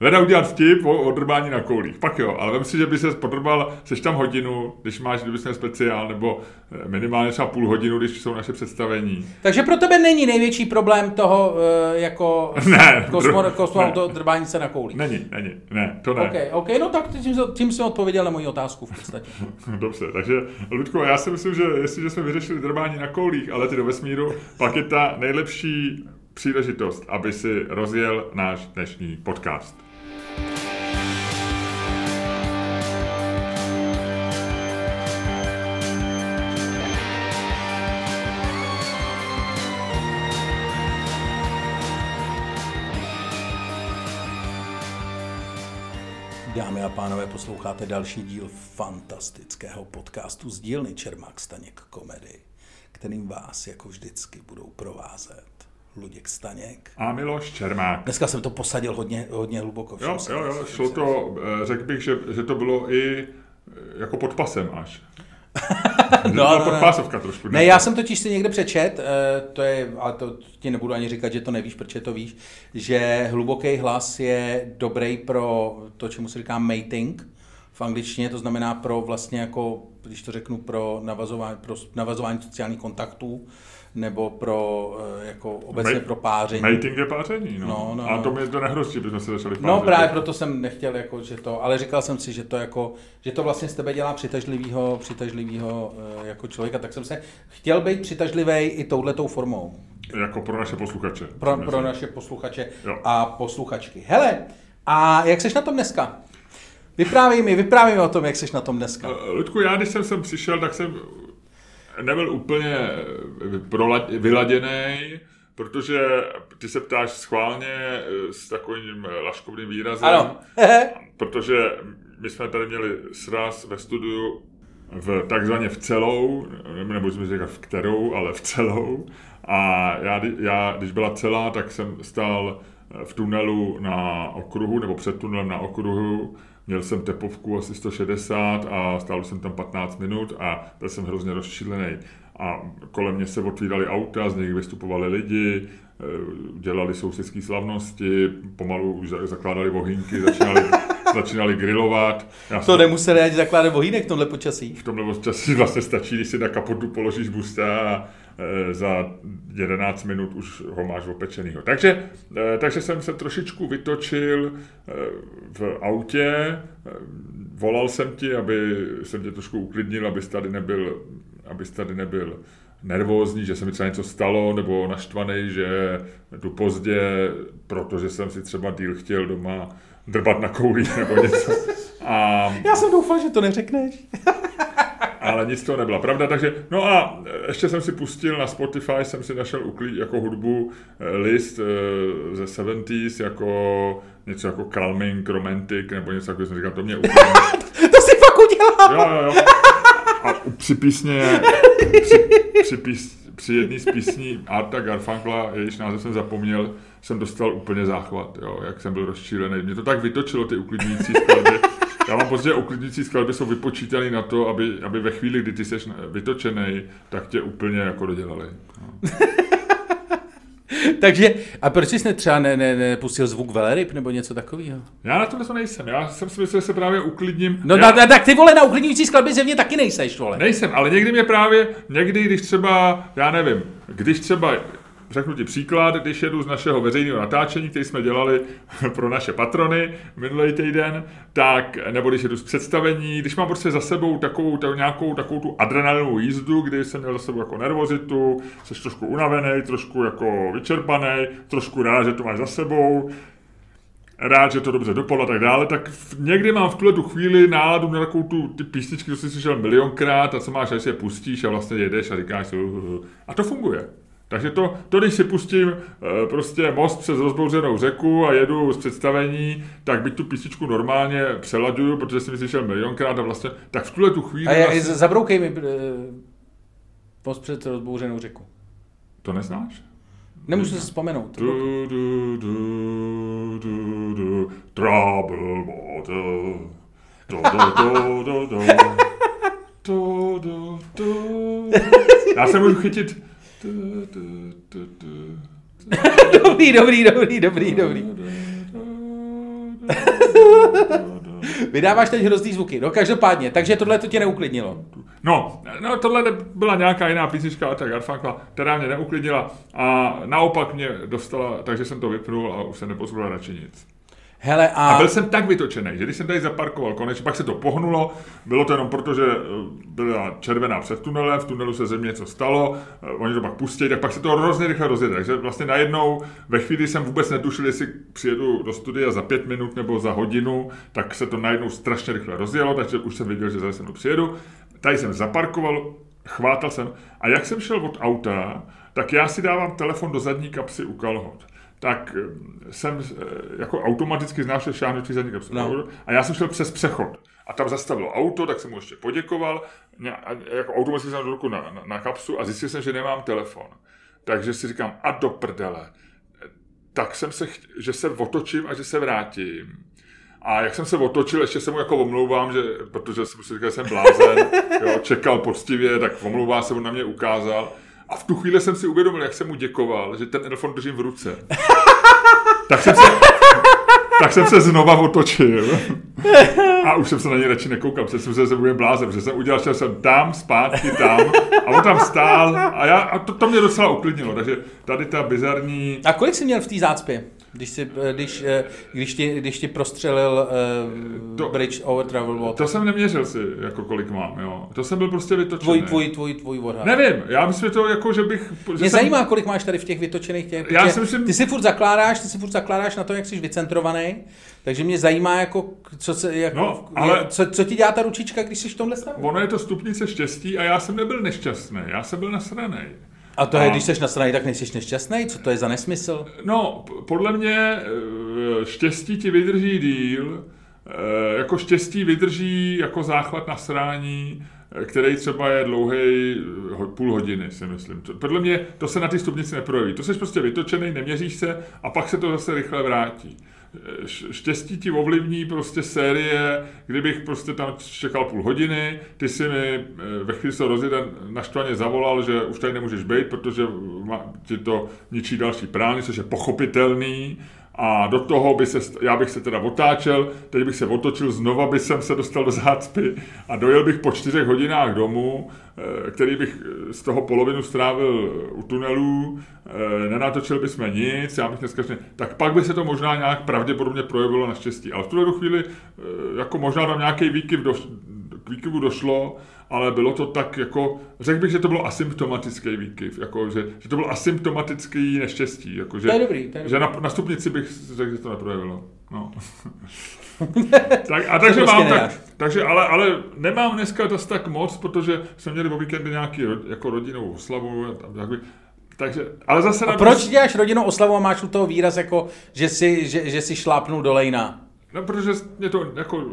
Leda udělat vtip o odrbání na koulích. Pak jo, ale vem si, že by se podrbal, seš tam hodinu, když máš, kdyby měl speciál, nebo eh, minimálně třeba půl hodinu, když jsou naše představení. Takže pro tebe není největší problém toho, eh, jako ne, kosmo, kosmo to drbání se na koulích. Není, není, ne, to ne. Okay, OK, no tak tím, tím jsem odpověděl na moji otázku v podstatě. Dobře, takže Ludko, já si myslím, že jestliže jsme vyřešili drbání na koulích, ale ty do vesmíru, pak je ta nejlepší příležitost, aby si rozjel náš dnešní podcast. Pánové, posloucháte další díl fantastického podcastu z dílny Čermák Staněk Komedy, kterým vás jako vždycky budou provázet Luděk Staněk. A Miloš Čermák. Dneska jsem to posadil hodně, hodně hluboko. Jo, jo, jo, šlo to, eh, řekl bych, že, že to bylo i eh, jako pod pasem až. no, no, podpásovka trošku. Ne, já jsem totiž si někde přečet, eh, to je, ale to ti nebudu ani říkat, že to nevíš, protože to víš, že hluboký hlas je dobrý pro to, čemu se říká mating v angličtině, to znamená pro vlastně jako, když to řeknu, pro navazování, pro navazování sociálních kontaktů, nebo pro eh, jako obecně Mate, pro páření. Mating je páření, no. no, no a to mi to nehrozí, bychom se začali pářit. No právě proto jsem nechtěl, jako, že to, ale říkal jsem si, že to jako, že to vlastně z tebe dělá přitažlivýho, přitažlivýho eh, jako člověka, tak jsem se chtěl být přitažlivý i touhletou formou. Jako pro naše posluchače. Pro, pro naše posluchače jo. a posluchačky. Hele, a jak seš na tom dneska? Vyprávěj mi, vyprávěj mi o tom, jak seš na tom dneska. Eh, Ludku, já když jsem sem přišel, tak jsem nebyl úplně eh, vyladěný, protože ty se ptáš schválně eh, s takovým eh, laškovným výrazem, ano. protože my jsme tady měli sraz ve studiu v takzvaně v celou, nebo jsme říkat v kterou, ale v celou. A já, já, když byla celá, tak jsem stál v tunelu na okruhu, nebo před tunelem na okruhu Měl jsem tepovku asi 160 a stál jsem tam 15 minut a byl jsem hrozně rozčílený. A kolem mě se otvíraly auta, z nich vystupovali lidi, eh, dělali sousedské slavnosti, pomalu už zakládali vohýnky, začínali, začínali grilovat. Já to jsem... nemuseli ani zakládat vohýnek v tomhle počasí. V tomhle počasí vlastně stačí, když si na kapotu položíš busta a za 11 minut už ho máš opečenýho. Takže, e, takže jsem se trošičku vytočil e, v autě, volal jsem ti, aby jsem tě trošku uklidnil, abys tady nebyl, abys tady nebyl nervózní, že se mi třeba něco stalo, nebo naštvaný, že jdu pozdě, protože jsem si třeba díl chtěl doma drbat na koulí nebo něco. A, Já jsem doufal, že to neřekneš. ale nic toho nebyla pravda, takže, no a ještě jsem si pustil na Spotify, jsem si našel uklí, jako hudbu eh, list eh, ze 70s, jako něco jako calming, romantic, nebo něco jako jsem říkal, to mě to si fakt udělal. Jo, jo, jo. A při písně, při, při, pís, při jedné z písní Arta Garfunkla, jejíž název jsem zapomněl, jsem dostal úplně záchvat, jo, jak jsem byl rozčílený. Mě to tak vytočilo, ty uklidňující skladby. Já mám pocit, že uklidňující skladby jsou vypočítané na to, aby, aby ve chvíli, kdy ty jsi vytočený, tak tě úplně jako dodělali. No. Takže, a proč jsi třeba ne, ne, nepustil zvuk veleryb nebo něco takového? Já na to to nejsem. Já jsem si myslel, že se právě uklidním. No já... na, tak ty vole na uklidňující skladby zjevně taky nejseš, vole. Nejsem, ale někdy mě právě, někdy, když třeba, já nevím, když třeba Řeknu ti příklad, když jedu z našeho veřejného natáčení, který jsme dělali pro naše patrony minulý týden, tak, nebo když jedu z představení, když mám prostě za sebou takovou, ta, nějakou takovou tu adrenalinovou jízdu, kdy jsem měl za sebou jako nervozitu, jsi trošku unavený, trošku jako vyčerpaný, trošku rád, že to máš za sebou, rád, že to dobře dopadlo a tak dále, tak někdy mám v tuhle tu chvíli náladu na takovou tu, ty písničky, co jsi slyšel milionkrát a co máš, až si je pustíš a vlastně jedeš a říkáš si, a to funguje. Takže to, to, když si pustím e, prostě most přes rozbouřenou řeku a jedu z představení, tak byť tu písničku normálně přelaďuju, protože jsem ji slyšel milionkrát a vlastně, tak v tuhle tu chvíli... A je, vlastně, zabroukej mi e, most přes rozbouřenou řeku. To neznáš? Nemůžu si vzpomenout. Du, du, du, du, du, trouble water. Du, du, du, du, du. Du, du, du. Já se můžu chytit dobrý, dobrý, dobrý, dobrý, dobrý. Vydáváš teď hrozný zvuky, no každopádně, takže tohle to tě neuklidnilo. No, no tohle byla nějaká jiná písnička od Garfunkla, která mě neuklidnila a naopak mě dostala, takže jsem to vypnul a už se nepozvolil radši nic. Hele, a... a byl jsem tak vytočený, že když jsem tady zaparkoval konečně, pak se to pohnulo, bylo to jenom proto, že eh, byla červená před tunelem, v tunelu se země něco stalo, eh, oni to pak pustili, tak pak se to hrozně rychle rozjede. Takže vlastně najednou, ve chvíli jsem vůbec netušil, jestli přijedu do studia za pět minut nebo za hodinu, tak se to najednou strašně rychle rozjelo, takže už jsem věděl, že zase přijedu. Tady jsem zaparkoval, chvátal jsem a jak jsem šel od auta, tak já si dávám telefon do zadní kapsy u kalhot tak eh, jsem eh, jako automaticky znášel šáhnutí zadní kapsy. No. A já jsem šel přes přechod. A tam zastavilo auto, tak jsem mu ještě poděkoval. A jako automaticky jsem ruku na, na, na kapsu a zjistil jsem, že nemám telefon. Takže si říkám, a do prdele. Tak jsem se, že se otočím a že se vrátím. A jak jsem se otočil, ještě se mu jako omlouvám, že, protože jsem si říkal, že jsem blázen, jo, čekal poctivě, tak omlouvá se, on na mě ukázal. A v tu chvíli jsem si uvědomil, jak jsem mu děkoval, že ten telefon držím v ruce. tak jsem se, tak jsem se znova otočil. A už jsem se na něj radši nekoukal, protože jsem se se budem blázen, že jsem udělal, že jsem tam, zpátky, tam. A on tam stál a, já, a to, to mě docela uklidnilo. Takže tady ta bizarní... A kolik jsi měl v té zácpě? Když, si, když, eh, když, ti, když ti prostřelil uh, to, Bridge over Travel Water. To jsem neměřil si, jako kolik mám, jo. To jsem byl prostě vytočený. Tvůj, tvůj, tvůj, tvůj odhad. Nevím, já myslím to jako, že bych... Že Mě jsem... zajímá, kolik máš tady v těch vytočených těch... Já si myslím... Ty si furt zakládáš, ty si furt zakládáš na to, jak jsi vycentrovaný, takže mě zajímá, jako, co, se, jako, no, ale... co, co, ti dělá ta ručička, když jsi v tomhle stavu? Ono je to stupnice štěstí a já jsem nebyl nešťastný, já jsem byl nasraný. A to je, když jsi na straně, tak nejsi nešťastný? Co to je za nesmysl? No, podle mě eh, štěstí ti vydrží díl, eh, jako štěstí vydrží jako záchvat na srání, eh, který třeba je dlouhý půl hodiny, si myslím. Podle mě to se na ty stupnici neprojeví. To jsi prostě vytočený, neměříš se a pak se to zase rychle vrátí štěstí ti ovlivní prostě série, kdybych prostě tam čekal půl hodiny, ty si mi eh, ve chvíli se rozjeden naštvaně zavolal, že už tady nemůžeš být, protože ti to ničí další prány, což je pochopitelný, a do toho by se, já bych se teda otáčel, teď bych se otočil, znova by jsem se dostal do zácpy a dojel bych po čtyřech hodinách domů, eh, který bych eh, z toho polovinu strávil u tunelů, eh, nenatočil bychom nic, já bych dneska tak pak by se to možná nějak pravděpodobně projevilo naštěstí. Ale v tuhle chvíli jako možná tam nějaký výkyv do, k výkyvu došlo ale bylo to tak jako, řekl bych, že to bylo asymptomatický výkyv, jako, že, že to bylo asymptomatický neštěstí. Jako, že, To je dobrý, to je že dobrý. na, na stupnici bych řekl, že to neprojevilo. No. tak, a takže prostě mám nedáš. tak, takže ale, ale nemám dneska zase tak moc, protože jsme měli o víkendy nějaký jako rodinnou oslavu, jak by, takže, ale zase A proč děláš rodinnou oslavu a máš u toho výraz jako, že si, že, že si šlápnul do lejna? No, protože mě to jako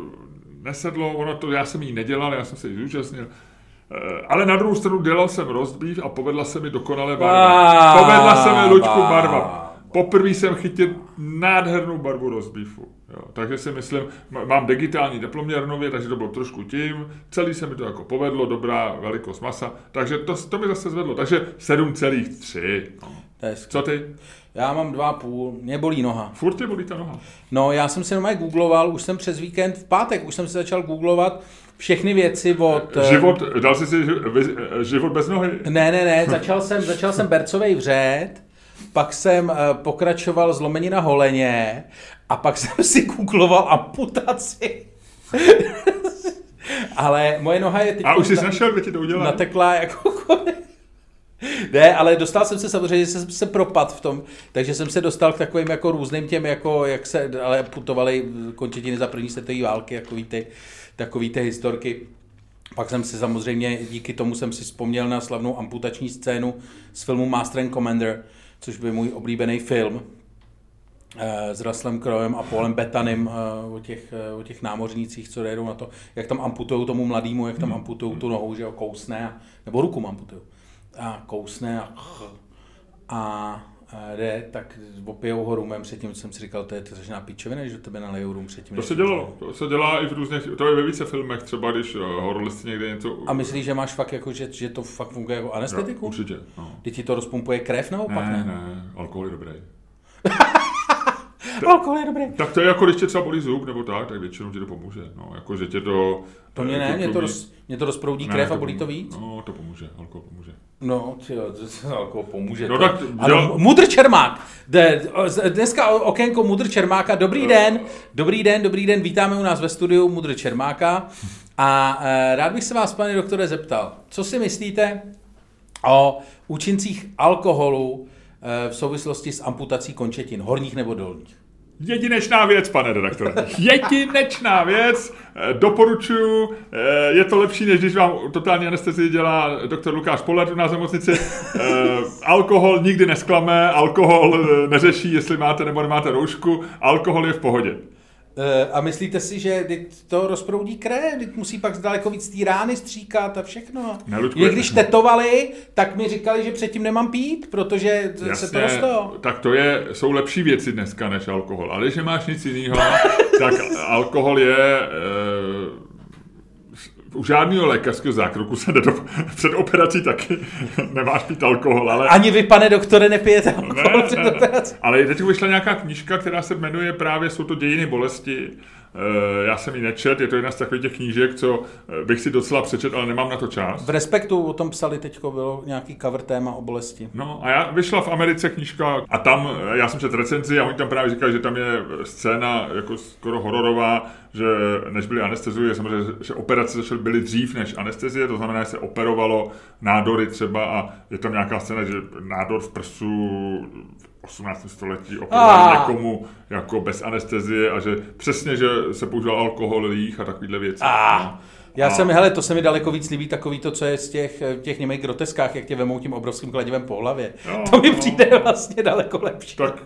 nesedlo, ono to, já jsem jí nedělal, já jsem se jí zúčastnil. Eh, Ale na druhou stranu dělal jsem beef a povedla se mi dokonale barva. Povedla se mi Luďku barva. Poprvé jsem chytil nádhernou barvu. Jo, takže si myslím, mám digitální diploměr nově, takže to bylo trošku tím. Celý se mi to jako povedlo, dobrá velikost masa, takže to, to mi zase zvedlo. Takže 7,3. No. Je Co ty? Já mám dva půl, mě bolí noha. Furt tě bolí ta noha. No, já jsem se normálně googloval, už jsem přes víkend, v pátek už jsem se začal googlovat všechny věci od... eh, Život, dal jsi si eh, život bez nohy? Ne, ne, ne, začal jsem, začal jsem bercovej vřet, pak jsem pokračoval zlomenina holeně a pak jsem si googloval amputaci. Ale moje noha je teď A už jsi našel, kde ti to udělá? natekla jako konec. Ne, ale dostal jsem se samozřejmě, že jsem se propad v tom, takže jsem se dostal k takovým jako různým těm, jako jak se ale putovali končetiny za první světové války, takový ty, takový ty historky. Pak jsem si samozřejmě, díky tomu jsem si vzpomněl na slavnou amputační scénu z filmu Master and Commander, což byl můj oblíbený film eh, s Russellem Crowem a Paulem Bettanem eh, o těch, eh, o těch námořnících, co jdou na to, jak tam amputují tomu mladému, jak tam amputují tu nohou, že jo, kousne, a, nebo ruku amputují. A kousne a, a a jde, tak opijou ho rumem, předtím jsem si říkal, to je to strašná pičovina, že tebe nalejou rum předtím. To se dělalo, to se dělá i v různých, to je ve více filmech, třeba když uh, hororlisti někde něco... A myslíš, že máš fakt jako, že, že to fakt funguje jako Jo, anestetiku? určitě, no. Kdy ti to rozpumpuje krev naopak, Ne, ne? ne, alkohol je dobrý. Alkohol je dobrý. Tak to je jako, když tě třeba bolí zub nebo tak, tak většinou ti to pomůže. No, jako, že tě to... To mě ne, mě to, roz, mě to rozproudí Ne, krev a to bolí to víc. No, to pomůže, alkohol pomůže. No, tyjo, to se alkohol pomůže. No to. tak ano, dělal- Mudr Čermák. De, dneska okénko Mudr Čermáka. Dobrý den, dobrý den, dobrý den. Vítáme u nás ve studiu Mudr Čermáka. A eh, rád bych se vás, pane doktore, zeptal, co si myslíte o účincích alkoholu eh, v souvislosti s amputací končetin, horních nebo dolních? Jedinečná věc, pane redaktore. Jedinečná věc. Eh, Doporučuju. Eh, Je to lepší, než když vám totální anestezii dělá doktor Lukáš Polet u nás nemocnici. Eh, Alkohol nikdy nesklame, alkohol neřeší, jestli máte nebo nemáte roušku. Alkohol je v pohodě. Eh, A myslíte si, že to rozproudí krev, teď musí pak daleko víc té rány stříkat a všechno. Ne, Luďku, Mě když tetovali, tak mi říkali, že předtím nemám pít, protože se to rostlo. tak to je, jsou lepší věci dneska než alkohol. Ale když nemáš nic jiného, tak alkohol je... E, u žádného lékařského zákroku se nedo, před operací taky nemáš pít alkohol, ale... Ani vy, pane doktore, nepijete alkohol před ne, operací. ne. Ale teď vyšla nějaká knížka, která se jmenuje právě, jsou to dějiny bolesti. E, Já jsem ji nečet, je to jedna z takových těch knížek, co eh, bych si docela přečet, ale nemám na to čas. V Respektu o tom psali teď, bylo nějaký cover téma o bolesti. No a já vyšla v Americe knížka a tam, eh, já jsem četl recenzi a oni tam právě říkali, že tam je scéna jako skoro hororová, že než byly anestezie, samozřejmě, že operace začaly byly dřív než anestezie, to znamená, že se operovalo nádory třeba a je tam nějaká scéna, že nádor v prsu 18. století operoval Ah. někomu jako bez anestezie a že přesně, že se používal alkohol, líh a takovýhle věci. Ah. Já A- jsem, hele, to se mi daleko víc líbí, takový to, co je z těch, v těch němých groteskách, jak tě vemou tím obrovským kladivem po hlavě. Jo, to mi no. přijde vlastně daleko lepší. Tak,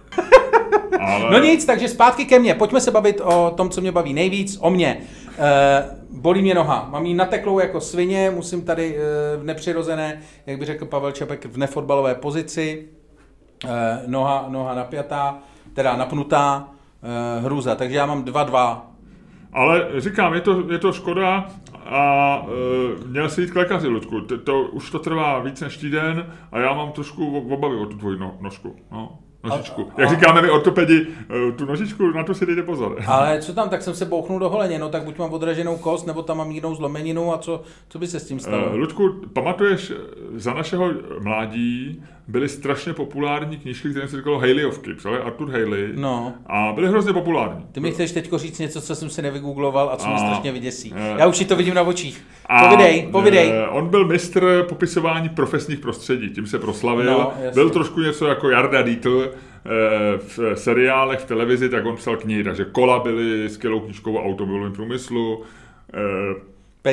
ale... No nic, takže zpátky ke mně. Pojďme se bavit o tom, co mě baví nejvíc, o mě. E, bolí mě noha. Mám ji nateklou jako svině, musím tady e, v nepřirozené, jak by řekl Pavel Čapek, v nefotbalové pozici. E, noha, noha napjatá, teda napnutá, e, hruza. Takže já mám 2-2. Ale říkám, je to, je to škoda a e, měl si jít k lékaři, Ludku. To, to, už to trvá víc než týden a já mám trošku obavy o tu tvoji no, nožku. No, nožičku. A- Jak a- říkáme my ortopedi, tu nožičku, na to si dejte pozor. Ale co tam, tak jsem se bouchnul do holeně, no tak buď mám odraženou kost, nebo tam mám mírnou zlomeninu a co, co by se s tím stalo? E, Ludku, pamatuješ, za našeho mládí byly strašně populární knížky, které se říkalo Haleyovky. Psal je Arthur Haley. No. A byly hrozně populární. Ty mi chceš teď říct něco, co jsem si nevygoogloval a co mě A- strašně vyděsí. eh, Já už si to vidím na očích. A, Povidej, povidej. eh, On byl mistr popisování profesních prostředí, tím se proslavil. No, byl trošku něco jako Jarda Dietl eh, v seriálech, v televizi, tak on psal knihy, takže kola byly skvělou knížkou o automobilovém průmyslu.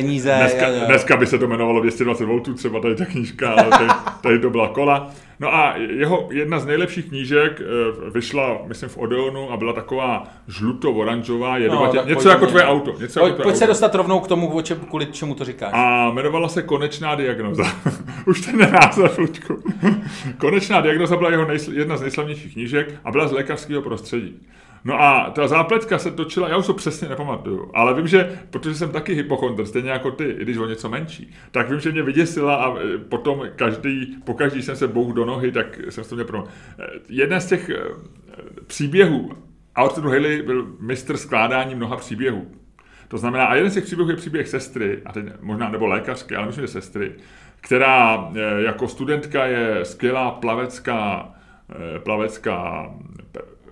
Peníze. Dneska, jo, jo. dneska by se to jmenovalo 220 V, třeba tady ta knížka, ale tady, tady to byla kola. No a jeho jedna z nejlepších knížek eh, vyšla, myslím, v Odeonu a byla taková žluto-oranžová, jedovatě, tak něco jako mě. tvoje auto. Něco Pojď, jako tvoje pojď se auto. dostat rovnou k tomu, kvůli čemu to říkáš. A jmenovala se Konečná diagnoza. Už ten název, Luďku. Konečná diagnoza byla jeho nejsl- jedna z nejslavnějších knížek a byla z lékařského prostředí. No a ta zápletka se točila, já už to přesně nepamatuju, ale vím, že, protože jsem taky hypochondr, stejně jako ty, i když o něco menší, tak vím, že mě vyděsila a e, potom každý, po každý jsem se bouch do nohy, tak jsem se to měl pro... Jeden z těch e, příběhů, Arthur Haley byl mistr skládání mnoha příběhů. To znamená, a jeden z těch příběhů je příběh sestry, a teď možná nebo lékařky, ale myslím, že sestry, která jako studentka je skvělá plavecká, plavecká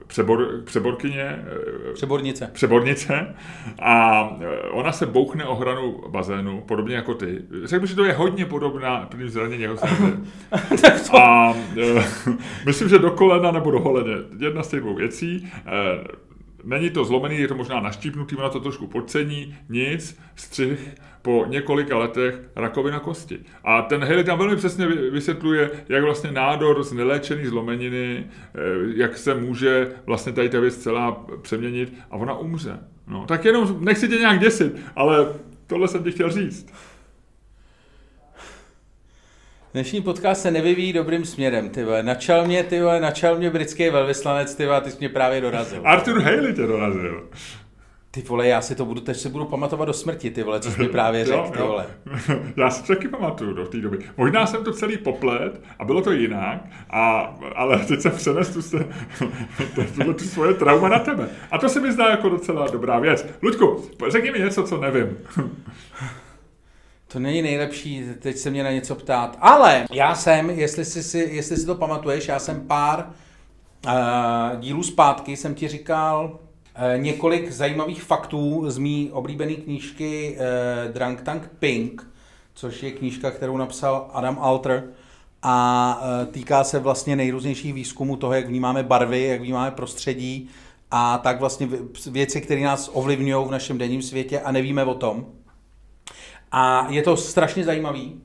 přebor, přeborkyně, eh, Přebornice. přebornice a eh, ona se bouchne o hranu bazénu, podobně jako ty. Řekl bych, že to je hodně podobná první zranění jako sestry. A eh, myslím, že do kolena nebo do holeně. Jedna z těch dvou věcí. Není to zlomený, je to možná naštípnutý, ona to trošku podcení, nic, střih, po několika letech rakovina kosti. A ten Haley tam velmi přesně vy- vysvětluje, jak vlastně nádor z neléčený zlomeniny, eh, jak se může vlastně tady ta věc celá přeměnit a ona umře. No, tak jenom nechci tě nějak děsit, ale tohle jsem ti chtěl říct. Dnešní podcast se nevyvíjí dobrým směrem, ty vole. Načal mě, ty vole, načal mě britský velvyslanec, ty vole, a ty jsi mě právě dorazil. Arthur Haley tě dorazil. Ty vole, já si to budu, teď si budu pamatovat do smrti, ty vole, co jsi mi právě řekl, ty jo. vole. Já si taky pamatuju do té doby. Možná jsem to celý poplet a bylo to jinak, a, ale teď jsem přenes tu, se, tuhle tu svoje trauma na tebe. A to se mi zdá jako docela dobrá věc. Luďku, řekni mi něco, co nevím. To není nejlepší, teď se mě na něco ptát. Ale já jsem, jestli si, si, jestli si to pamatuješ, já jsem pár uh, dílů zpátky, jsem ti říkal několik zajímavých faktů z mý oblíbené knížky uh, Drunk Tank Pink, což je knížka, kterou napsal Adam Alter a uh, týká se vlastně nejrůznějších výzkumů toho, jak vnímáme barvy, jak vnímáme prostředí a tak vlastně vě- věci, které nás ovlivňují v našem denním světě a nevíme o tom. A je to strašně zajímavý.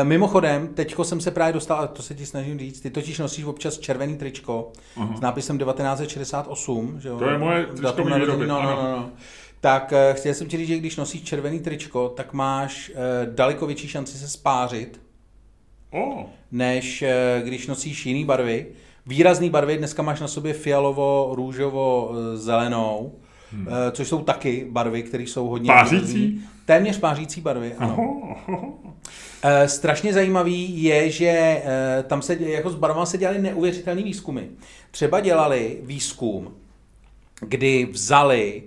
E, Mimochodem, teďko jsem se právě dostal, a to se ti snažím říct, ty totiž nosíš občas červený tričko Aha. s nápisem 1968, že jo? To je moje tričko výroby, no, no, no, no. Tak eh, chtěl jsem ti říct, že když nosíš červený tričko, tak máš eh, daleko větší šanci se spářit, O, než eh, když nosíš jiný barvy. Výrazný barvy, dneska máš na sobě fialovo, růžovo, eh, zelenou, hmm. což jsou taky barvy, které jsou hodně... Pářící? Téměř pářící barvy, ano. Oho, oho. Eh, strašně zajímavý je, že eh, tam se jako s barvama se dělali neuvěřitelné výzkumy. Třeba dělali výzkum, kdy vzali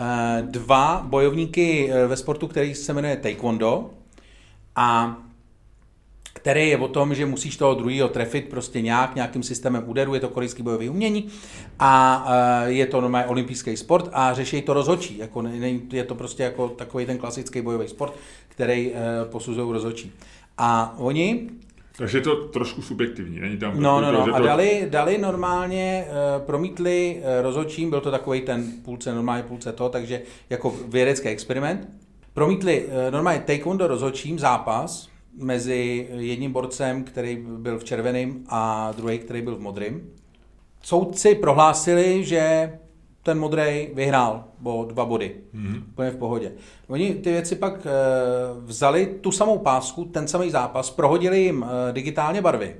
eh, dva bojovníky eh, ve sportu, který se jmenuje Taekwondo a který je o tom, že musíš toho druhého trefit prostě nějak, nějakým systémem úderu, je to korejský bojový umění a eh, je to normálně olympijský sport a řeší to rozhodčí, jako ne, ne, je to prostě jako takový ten klasický bojový sport, který eh, posuzují rozhodčí. A oni Takže je to trošku subjektivní, není tam... No, no, to, že no. A to- dali, dali normálně, uh, promítli rozhodčím, byl to takový ten půlce, normálně půlce to, takže jako vědecký experiment. Promítli normálně taekwondo rozhodčím zápas mezi jedním borcem, který byl v červeném a druhý, který byl v modrém. Soudci prohlásili, že ten modrý vyhrál o dva body. Mm-hmm. Úplně v pohodě. Oni ty věci pak e, vzali tu samou pásku, ten samý zápas, prohodili jim e, digitálně barvy.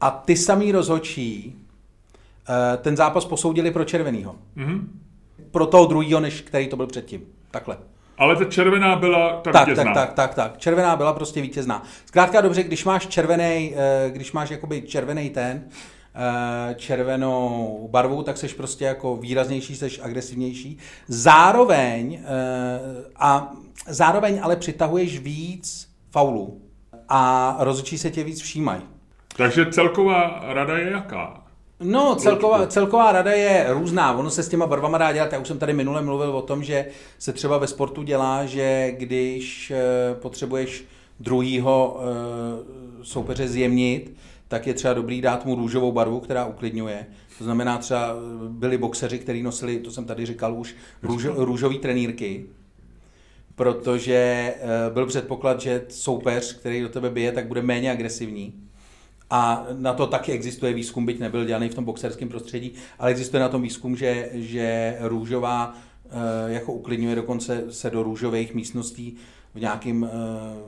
A ty samý rozhodčí e, ten zápas posoudili pro červenýho. Mhm. Pro toho druhého, než který to byl předtím. Takhle. Ale ta červená byla ta Tak, vítězná. tak, tak, tak, tak. Červená byla prostě vítězná. Zkrátka dobře, když máš červený, eh, když máš jakoby červený ten, eh, červenou barvu, tak seš prostě jako výraznější, seš agresivnější. Zároveň eh, a zároveň ale přitahuješ víc faulů a rozhodčí se tě víc všímají. Takže celková rada je jaká? No, celková, celková rada je různá. Ono se s těma barvama dá dělat. Já už jsem tady minule mluvil o tom, že se třeba ve sportu dělá, že když eh, potřebuješ druhýho eh, soupeře zjemnit, tak je třeba dobrý dát mu růžovou barvu, která uklidňuje. To znamená třeba eh, byli boxeři, kteří nosili, to jsem tady říkal už, růž, růžový trenýrky, protože byl předpoklad, že soupeř, který do tebe bije, tak bude méně agresivní a na to taky existuje výzkum, byť nebyl dělaný v tom boxerském prostředí, ale existuje na tom výzkum, že, že růžová eh, jako uklidňuje dokonce se do růžových místností v nějakém, eh,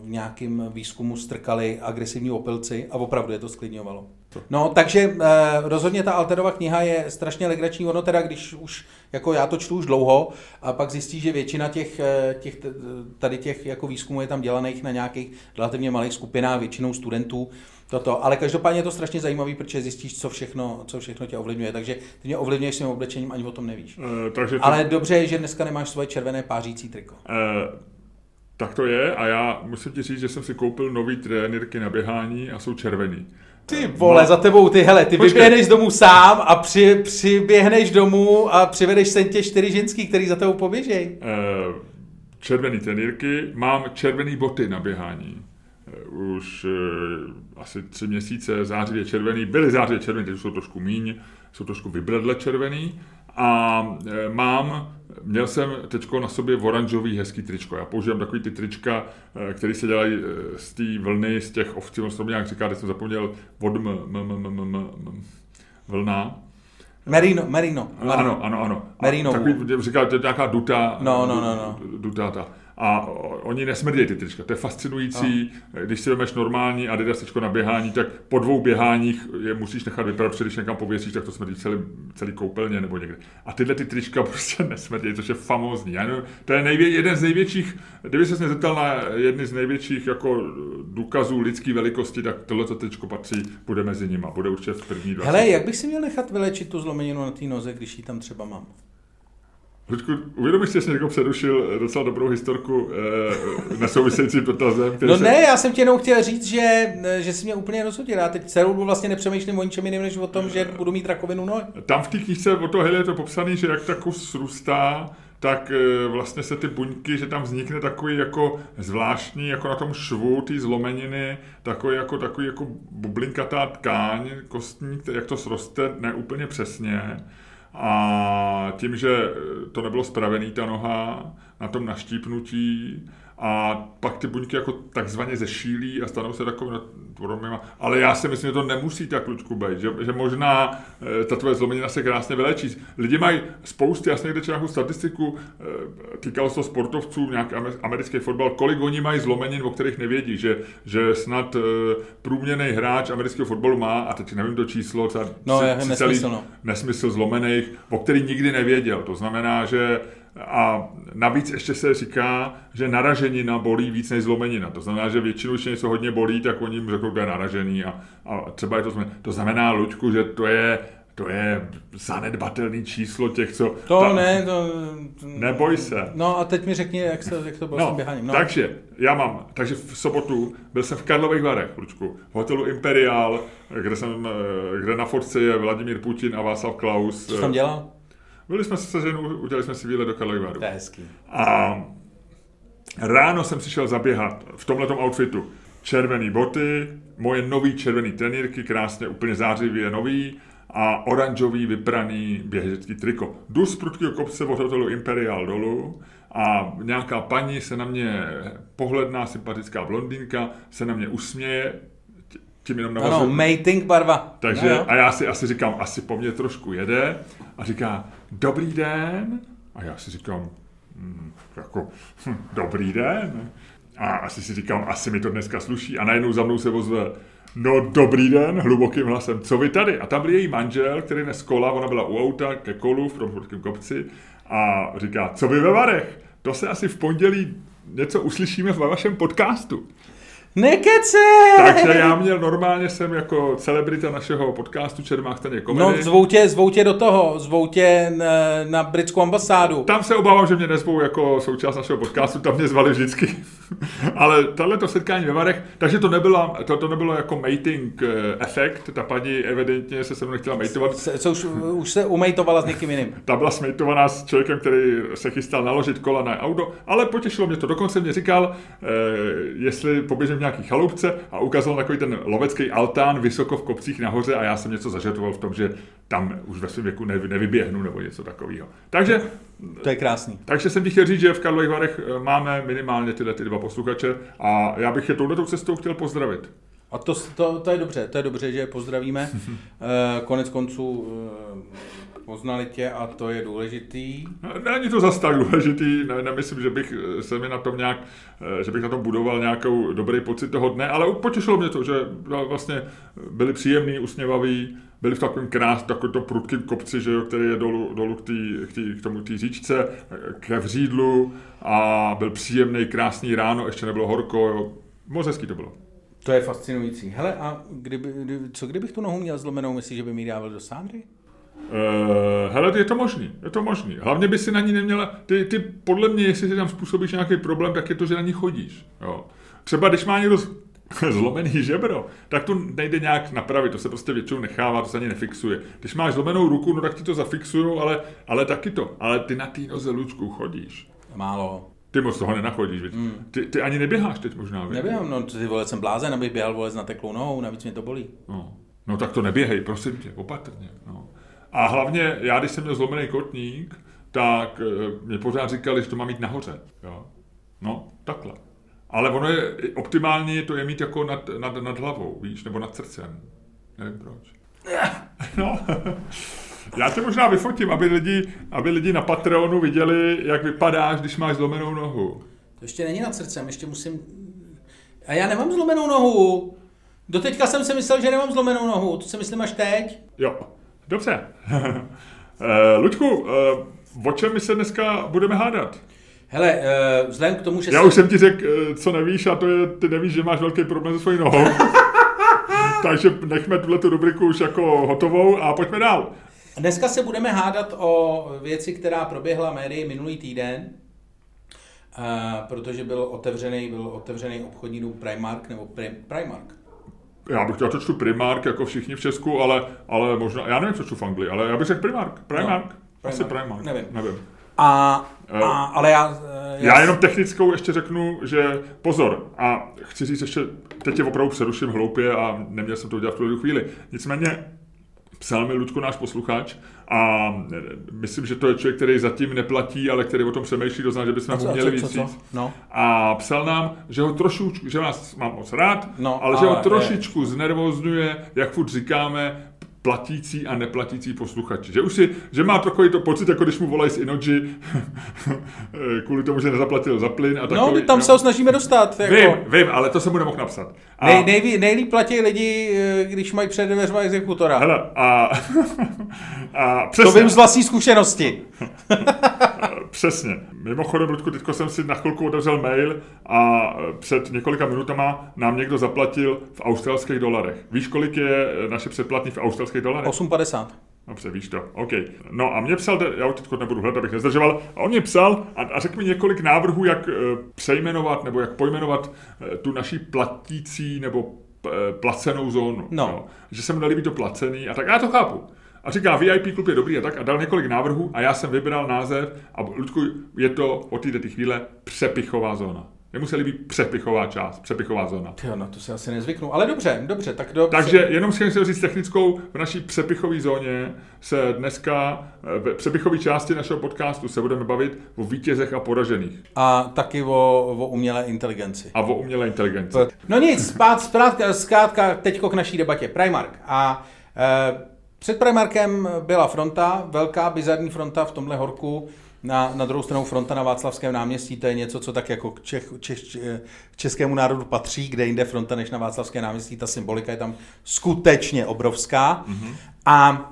v nějakém výzkumu strkali agresivní opilci a opravdu je to sklidňovalo. No, takže eh, rozhodně ta Alterova kniha je strašně legrační, ono teda, když už, jako já to čtu už dlouho, a pak zjistí, že většina těch, těch tady těch jako výzkumů je tam dělaných na nějakých relativně malých skupinách, většinou studentů, toto. Ale každopádně je to strašně zajímavý, protože zjistíš, co všechno, co všechno tě ovlivňuje. Takže ty mě ovlivňuješ svým oblečením, ani o tom nevíš. Uh, takže to... Ale dobře je, že dneska nemáš svoje červené pářící triko. Uh, tak to je a já musím ti říct, že jsem si koupil nový trenérky na běhání a jsou červený. Ty vole, no. za tebou, ty hele, ty Počkej. vyběhneš z domu sám a při, přiběhneš domů a přivedeš sem tě čtyři ženský, který za tebou poběžej. Uh, červený trenýrky, mám červený boty na běhání. Uh, už uh, asi tři měsíce zářivě červený, byly zářivě červený, teď jsou trošku míň, jsou trošku vybledle červený a e, mám, měl jsem teď na sobě oranžový hezký tričko. Já používám takový ty trička, které se dělají z té vlny, z těch ovcí, on se to nějak říká, teď jsem zapomněl, od m, m, m, m, m, m, vlna. Merino, merino. Ano, ano, ano. Merino. Takový, říkal, to je nějaká duta. No, no, no, no. Duta ta a oni nesmrdějí ty trička. To je fascinující. No. Když si vemeš normální Adidas tričko na běhání, tak po dvou běháních je musíš nechat vypadat, protože když někam pověsíš, tak to smrdí celý, celý koupelně nebo někde. A tyhle ty trička prostě nesmrdějí, což je famózní. Já nevím, to je nejvě, jeden z největších, kdyby se mě zeptal na jedny z největších jako důkazů lidské velikosti, tak tohle tričko patří, bude mezi nimi a bude určitě v první dva. Hele, jak bych si měl nechat vylečit tu zlomeninu na té noze, když ji tam třeba mám? Ludku, uvědomíš si, že jsi někdo přerušil docela dobrou historku e, nesouvisejícím dotazem? No se... ne, já jsem ti jenom chtěl říct, že, že jsi mě úplně rozhodil. Já teď celou dobu vlastně nepřemýšlím o ničem jiném, než o tom, že budu mít rakovinu no. Tam v té knižce o to je to popsané, že jak ta kus růstá, tak e, vlastně se ty buňky, že tam vznikne takový jako zvláštní, jako na tom švu, ty zlomeniny, takový jako, takový jako bublinkatá tkáň kostní, jak to sroste, ne úplně přesně. A tím, že to nebylo spravený ta noha na tom naštípnutí, a pak ty buňky jako takzvaně zešílí a stanou se takovými. Ale já si myslím, že to nemusí tak klučku být, že, že možná e, ta tvoje zlomenina se krásně vylečí. Lidi mají spousty, já jsem někde nějakou statistiku, e, týkalo se to sportovců, nějaký americký fotbal, kolik oni mají zlomenin, o kterých nevědí, že, že snad e, průměrný hráč amerického fotbalu má, a teď nevím to číslo, třeba no, je, nesmysl, no. nesmysl zlomených, o který nikdy nevěděl. To znamená, že a navíc ještě se říká, že naraženina bolí víc než zlomenina. To znamená, že většinou, když něco hodně bolí, tak oni jim řeknou, že je naražený. A, a třeba je to zlomenina. To znamená, Luďku, že to je to je zanedbatelný číslo těch, co... To ta... ne, to... Neboj se. No a teď mi řekni, jak, se, jak to bylo no, s běháním. No. Takže, já mám, takže v sobotu byl jsem v Karlových Varech, Lučku, v hotelu Imperial, kde, jsem, eh, kde na fotce je Vladimír Putin a Václav Klaus. Co tam dělal? Byli jsme se ženou, udělali jsme si výlet do Karlovy Vary. To je hezký. A ráno jsem si šel zaběhat v tomhletom outfitu. Červený boty, moje nový červený trenýrky, krásně úplně zářivě nový a oranžový vypraný běžecký triko. Jdu z prudkého kopce od hotelu Imperial dolů a nějaká paní se na mě, pohledná, sympatická blondýnka, se na mě usměje, tím jenom navazuju. Ano, mating barva. Takže, no, a já si asi říkám, asi po mně trošku jede a říká, dobrý den. A já si říkám, hm, jako, hm, dobrý den. A asi si říkám, asi mi to dneska sluší. A najednou za mnou se vozve, no dobrý den, hlubokým hlasem, co vy tady? A tam byl její manžel, který dnes kola, ona byla u auta ke kolu v tom kopci a říká, co vy ve Varech? To se asi v pondělí něco uslyšíme v vašem podcastu. Nekece! Takže já měl normálně jsem jako celebrita našeho podcastu Čermák staně komedy. No zvou tě, zvou tě do toho, zvou tě na, na britskou ambasádu. Tam se obávám, že mě nezvou jako součást našeho podcastu, tam mě zvali vždycky. Ale tohle to setkání ve Varech, takže to nebylo, to, to nebylo jako mating eh, efekt, ta paní evidentně se se mnou nechtěla matovat. Se, co už, už se umejtovala s někým jiným. Ta byla smejtovaná s člověkem, který se chystal naložit kola na auto, ale potěšilo mě to. Dokonce mě říkal, eh, jestli poběžím nějaký chaloupce a ukázal takový ten lovecký altán vysoko v kopcích nahoře a já jsem něco zažetoval v tom, že tam už ve svém věku nevy, nevyběhnu nebo něco takového. Takže To je krásný. takže jsem ti chtěl říct, že v Karlových Varech eh, máme minimálně tyhle ty dva posluchače a já bych je touhletou cestou chtěl pozdravit. A to, to, to je dobře, to je dobře, že je pozdravíme. Eh, Konec konců eh, poznali tě a to je důležitý. Není to zas tak důležitý, ne, nemyslím, že bych eh, se mi na tom nějak, eh, že bych na tom budoval nějakou dobrý pocit toho dne, ale potěšilo mě to, že vlastně byli příjemný, usměvaví, byli v takovém krás, takovém to prudkém kopci, že jo, který je dolů, dolů k, tý, k, tý, k tomu té říčce, eh, ke vřídlu a byl příjemný, krásný ráno, ještě nebylo horko, jo. moc hezký to bylo. To je fascinující. Hele, a kdyby, kdy, co kdybych tu nohu měl zlomenou, myslíš, že by mi dával do sádry? Uh, hele, je to možný, je to možný. Hlavně by si na ní neměla, ty, ty podle mě, jestli si tam způsobíš nějaký problém, tak je to, že na ní chodíš. Jo. Třeba když má někdo zlomený žebro, tak to nejde nějak napravit, to se prostě většinou nechává, to se ani nefixuje. Když máš zlomenou ruku, no tak ti to zafixují, ale, ale taky to. Ale ty na té noze Lučku chodíš. Málo. Ty moc toho nenachodíš, mm. ty, ty ani neběháš teď možná, viď? Nevím, no ty vole, jsem blázen, abych běhal vole s nateklou nohou, navíc mě to bolí. No. no tak to neběhej, prosím tě, opatrně. No. A hlavně, já když jsem měl zlomený kotník, tak eh, mě pořád říkali, že to má mít nahoře. Jo? No, takhle. Ale ono je, optimální to je mít jako nad, nad, nad hlavou, víš, nebo nad srdcem. Nevím proč. No. Já tě možná vyfotím, aby lidi, aby lidi na Patreonu viděli, jak vypadáš, když máš zlomenou nohu. To ještě není nad srdcem, ještě musím... A já nemám zlomenou nohu. Doteďka jsem si myslel, že nemám zlomenou nohu, to si myslím až teď. Jo, dobře. Eh, Luďku, eh, o čem my se dneska budeme hádat? Hele, eh, vzhledem k tomu, že Já jsem... už jsem ti řekl, co nevíš, a to je, ty nevíš, že máš velký problém se svojí nohou. Takže nechme tuhle tu rubriku už jako hotovou a pojďme dál. Dneska se budeme hádat o věci, která proběhla médii minulý týden, protože byl otevřený, byl otevřený obchodní dům Primark, nebo Pri- Primark. Já bych chtěl, to čtu Primark, jako všichni v Česku, ale, ale možná, já nevím, co čtu v Anglii, ale já bych řekl Primark. Primark. No, Asi Primark. Nevím. nevím. A, Eh, a ale já... eh, Já jenom technickou ještě řeknu, že pozor, a chci říct ještě, teď tě opravdu přeruším hloupě a neměl jsem to udělat v tuhle chvíli. Nicméně psal mi Ludko, náš posluchač, a myslím, že to je člověk, který zatím neplatí, ale který o tom přemýšlí, to znamená, že bychom mu co, a měli víc. No. A psal nám, že ho trošičku, že vás mám moc rád, No, ale že ho ale- trošičku znervozňuje, jak furt říkáme, platící a neplatící posluchači. Že už si, že má takový to pocit, jako když mu volají z Inoji, kvůli tomu, že nezaplatil za plyn a No, takový. my tam se ho snažíme dostat. Jako. Vím, vím, ale to jsem mu nemohl napsat. A, Nej, nejví, nejlíp platí lidi, eh, když mají před dveřma exekutora. hele, a, a to přesně, vím z vlastní zkušenosti. přesně. Mimochodem, Ludku, teďko jsem si na chvilku otevřel mail a před několika minutama nám někdo zaplatil v australských dolarech. Víš, kolik je naše předplatný v australských dolarech? 8,50. Dobře, víš to. OK. No a mě psal, já už teď nebudu hledat, abych nezdržoval, a on mě psal a, a řekl mi několik návrhů, jak e, přejmenovat nebo jak pojmenovat e, tu naší platící nebo e, placenou zónu. No. Jo. Že se mu nelíbí to placený a tak. Já to chápu. A říká, VIP klub je dobrý a tak a dal několik návrhů a já jsem vybral název a Ludku, je to od této chvíle přepichová zóna. Jemu se líbí přepichová část, přepichová zóna. Jo, no to se asi nezvyknu. Ale dobře, dobře, tak do... Takže jenom si chci říct technickou, v naší přepichové zóně se dneska eh, v přepichové části našeho podcastu se budeme bavit o vítězech a poražených A taky o, o umělé inteligenci. a o umělé inteligenci. No nic, spát, zkrátka, zkrátka teďko k naší debatě. Primark. A e, před Primarkem byla fronta, velká bizarní fronta v tomhle horku. Na, na druhou stranu fronta na Václavském náměstí, to je něco, co tak jako k Čech, Čech, k českému národu patří, kde jinde fronta než na Václavské náměstí, ta symbolika je tam skutečně obrovská. Mm-hmm. A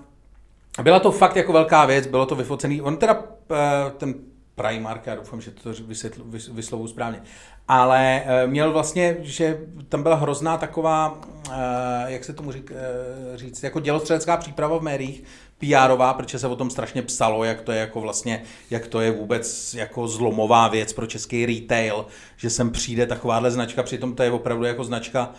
byla to fakt jako velká věc, bylo to vyfocený. On teda eh, ten Primark, já doufám, že to vysvětlu, vys- vyslovuju správně, ale eh, měl vlastně, že tam byla hrozná taková, eh, jak se tomu řík, eh, říct, jako dělostřelecká příprava v médiích, PRová, protože se o tom strašně psalo, jak to je jako vlastně, jak to je vůbec jako zlomová věc pro český retail, že sem přijde takováhle značka, přitom to je opravdu jako značka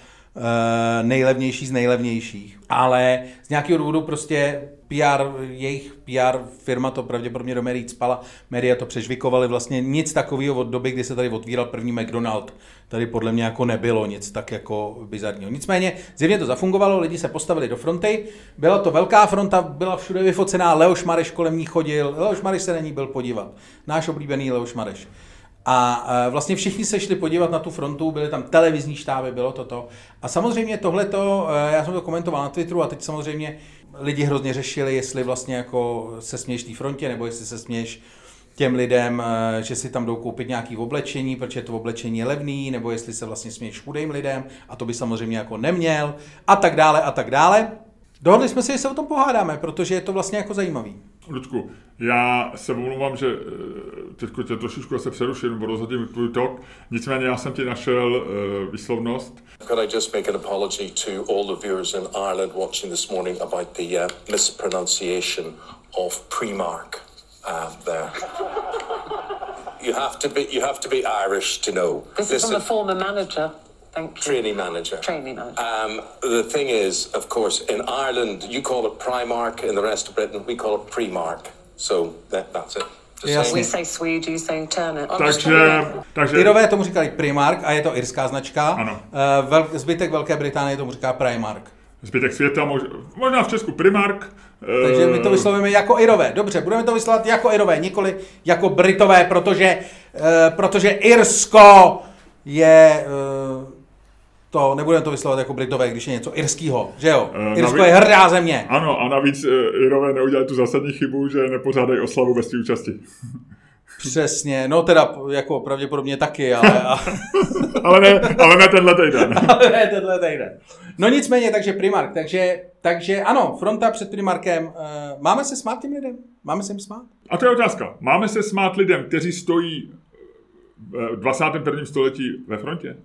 nejlevnější z nejlevnějších. Ale z nějakého důvodu prostě PR, jejich PR firma to pravděpodobně do médií spala, média to přežvikovali, vlastně nic takového od doby, kdy se tady otvíral první McDonald, tady podle mě jako nebylo nic tak jako bizarního. Nicméně zjevně to zafungovalo, lidi se postavili do fronty, byla to velká fronta, byla všude vyfocená, Leoš Mareš kolem ní chodil, Leoš Mareš se na ní byl podívat, náš oblíbený Leoš Mareš. A vlastně všichni se šli podívat na tu frontu, byly tam televizní štáby, bylo toto. A samozřejmě tohleto, e, já jsem to komentoval na Twitteru a teď samozřejmě lidi hrozně řešili, jestli vlastně jako se směješ té frontě, nebo jestli se směješ těm lidem, e, že si tam jdou koupit nějaký oblečení, protože to oblečení je levný, nebo jestli se vlastně směješ chudým lidem, a to by samozřejmě jako neměl, a tak dále, a tak dále. Dohodli jsme si, že se o tom pohádáme, protože je to vlastně jako zajímavý. Ludku, já se omlouvám, že eh, teď tě trošičku zase přeruším, nebo rozhodím tvůj tok, nicméně já jsem ti našel uh, výslovnost. Could I just make an apology to all the viewers in Ireland watching this morning about the uh, mispronunciation of Primark uh, there. you have to be you have to be Irish to know. This is from the former manager. Thank you. Trainee manager. Trainee manager. Um, the thing is, of course, in Ireland, you call it Primark. In the rest of Britain, we call it Premark. So that, that's it. Jasně. We say Swede, you say Turner. Takže, takže... Irové tomu říkali Primark a je to irská značka. Ano. Uh, vel, zbytek Velké Británie tomu říká Primark. Zbytek světa, mož, možná v Česku Primark. Takže my to vyslovíme jako Irové. Dobře, budeme to vyslovovat jako Irové, nikoli jako Britové, protože, uh, protože Irsko je to nebudeme to vyslovovat jako Britové, když je něco irského, že jo? Uh, Irsko navíc, je hrdá země. Ano, a navíc uh, Irové neudělali tu zásadní chybu, že nepořádají oslavu bez té účasti. Přesně, no teda jako pravděpodobně taky, ale... A... ale, ne, ale ne tenhle týden. ale ne tenhle týden. No nicméně, takže Primark, takže, takže ano, fronta před Primarkem. Uh, máme se smát těm lidem? Máme se jim smát? A to je otázka. Máme se smát lidem, kteří stojí v 21. století ve frontě?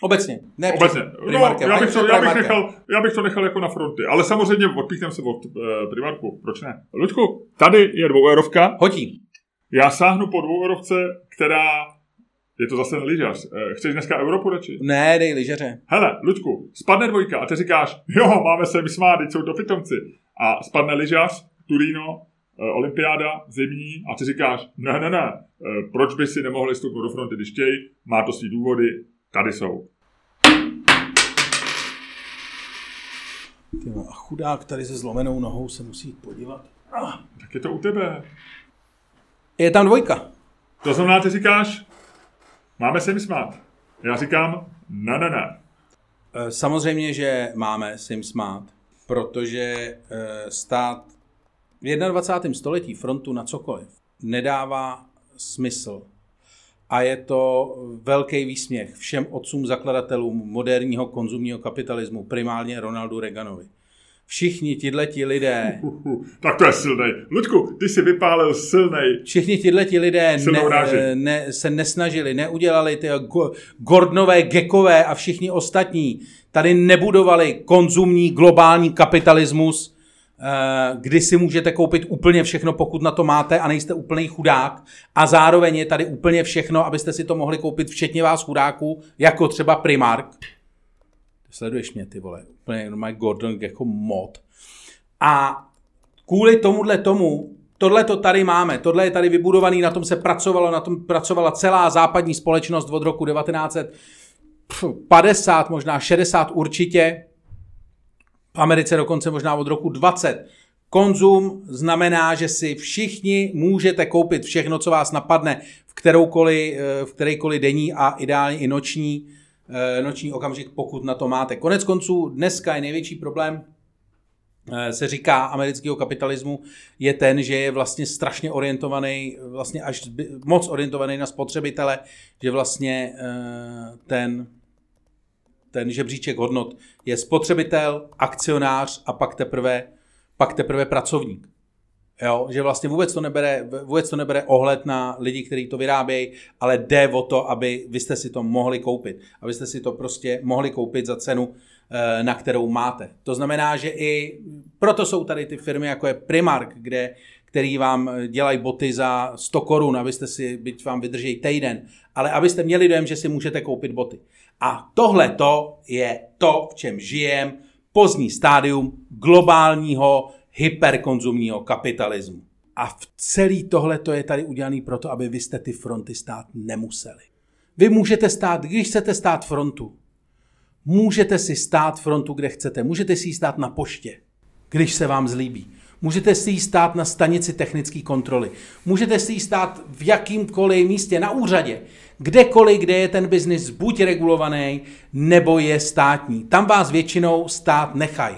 Obecně. Ne Obecně. No, já, bych to, já, bych nechal, já bych to nechal jako na fronty. Ale samozřejmě odpíchnem se od uh, Primarku. Proč ne? Luďku, tady je dvoueurovka. Hodí. Já sáhnu po dvoueurovce, která je to zase lyžař. Eh, chceš dneska Evropu radši? Ne, dej lyžaře. Hele, Luďku, spadne dvojka a ty říkáš, jo, máme se vysmát, jsou to pitomci. A spadne lyžař, Turino, eh, olympiáda, zimní a ty říkáš, ne, ne, ne, proč by si nemohli stoupnout do fronty, když chtějí, má to svý důvody, Tady jsou. Tyjo, a chudák tady se zlomenou nohou se musí jít podívat. Ah. Tak je to u tebe. Je tam dvojka. To znamená, ty říkáš, máme se mi smát. Já říkám, ne, ne, ne. Eh, samozřejmě, že máme se jim smát, protože eh, stát v 21. století frontu na cokoliv nedává smysl a je to velký výsměch všem otcům zakladatelům moderního konzumního kapitalismu, primárně Ronaldu Reaganovi. Všichni tihleti lidé... Uh, uh, uh, tak to je silný. Ludku, ty si vypálil silný. Všichni tihleti lidé ne, ne, se nesnažili, neudělali ty Gordonové, Gekové a všichni ostatní. Tady nebudovali konzumní globální kapitalismus, kdy si můžete koupit úplně všechno, pokud na to máte a nejste úplný chudák. A zároveň je tady úplně všechno, abyste si to mohli koupit, včetně vás chudáků, jako třeba Primark. Sleduješ mě, ty vole, úplně my Gordon jako mod. A kvůli tomuhle tomu, tohle to tady máme, tohle je tady vybudovaný, na tom se pracovalo, na tom pracovala celá západní společnost od roku 1950, možná 60 určitě, v Americe dokonce možná od roku 20. Konzum znamená, že si všichni můžete koupit všechno, co vás napadne v, kteroukoliv, eh, v kterýkoliv denní a ideálně i noční, eh, noční okamžik, pokud na to máte. Konec konců dneska je největší problém, eh, se říká amerického kapitalismu, je ten, že je vlastně strašně orientovaný, vlastně až moc orientovaný na spotřebitele, že vlastně ten ten žebříček hodnot je spotřebitel, akcionář a pak teprve, pak teprve pracovník. Jo, že vlastně vůbec to, nebere, vůbec to nebere ohled na lidi, kteří to vyrábějí, ale jde o to, aby vy jste si to mohli koupit. Abyste si to prostě mohli koupit za cenu, eh, na kterou máte. To znamená, že i proto jsou tady ty firmy, jako je Primark, kde, který vám dělají boty za 100 korun, abyste si, byť vám vydrží týden, ale abyste měli dojem, že si můžete koupit boty. A tohle to je to, v čem žijem, pozdní stádium globálního hyperkonzumního kapitalismu. A v celý tohle to je tady udělané proto, aby vy jste ty fronty stát nemuseli. Vy můžete stát, když chcete stát frontu, můžete si stát frontu, kde chcete. Můžete si ji stát na poště, když se vám zlíbí. Můžete si ji stát na stanici technické kontroly. Můžete si ji stát v jakýmkoliv místě, na úřadě. Kdekoliv, kde je ten biznis buď regulovaný, nebo je státní. Tam vás většinou stát nechají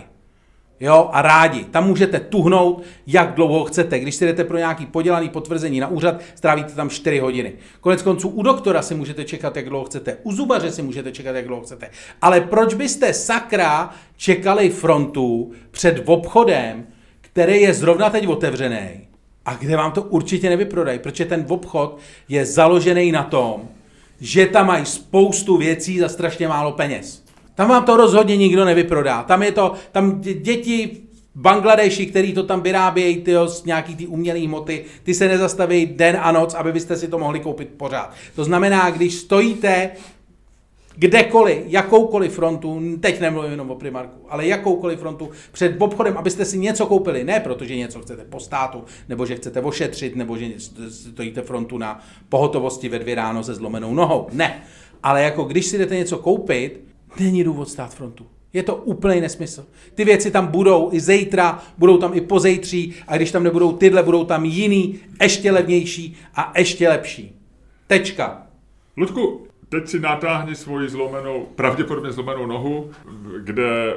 jo, a rádi. Tam můžete tuhnout, jak dlouho chcete. Když si jdete pro nějaký podělaný potvrzení na úřad, strávíte tam 4 hodiny. Konec konců u doktora si můžete čekat, jak dlouho chcete. U zubaře si můžete čekat, jak dlouho chcete. Ale proč byste sakra čekali frontu před obchodem, který je zrovna teď otevřený a kde vám to určitě nevyprodají, protože ten obchod je založený na tom, že tam mají spoustu věcí za strašně málo peněz. Tam vám to rozhodně nikdo nevyprodá. Tam je to, tam děti Bangladeši, který to tam vyrábějí, ty z nějaký ty umělé hmoty, ty se nezastaví den a noc, aby byste si to mohli koupit pořád. To znamená, když stojíte kdekoliv, jakoukoliv frontu, teď nemluvím jenom o Primarku, ale jakoukoliv frontu před obchodem, abyste si něco koupili, ne protože něco chcete po státu, nebo že chcete ošetřit, nebo že stojíte frontu na pohotovosti ve dvě ráno se zlomenou nohou. Ne. Ale jako když si jdete něco koupit, Není důvod stát frontu. Je to úplný nesmysl. Ty věci tam budou i zítra, budou tam i pozejtří a když tam nebudou tyhle, budou tam jiný, ještě levnější a ještě lepší. Tečka. Ludku, teď si natáhni svoji zlomenou, pravděpodobně zlomenou nohu, kde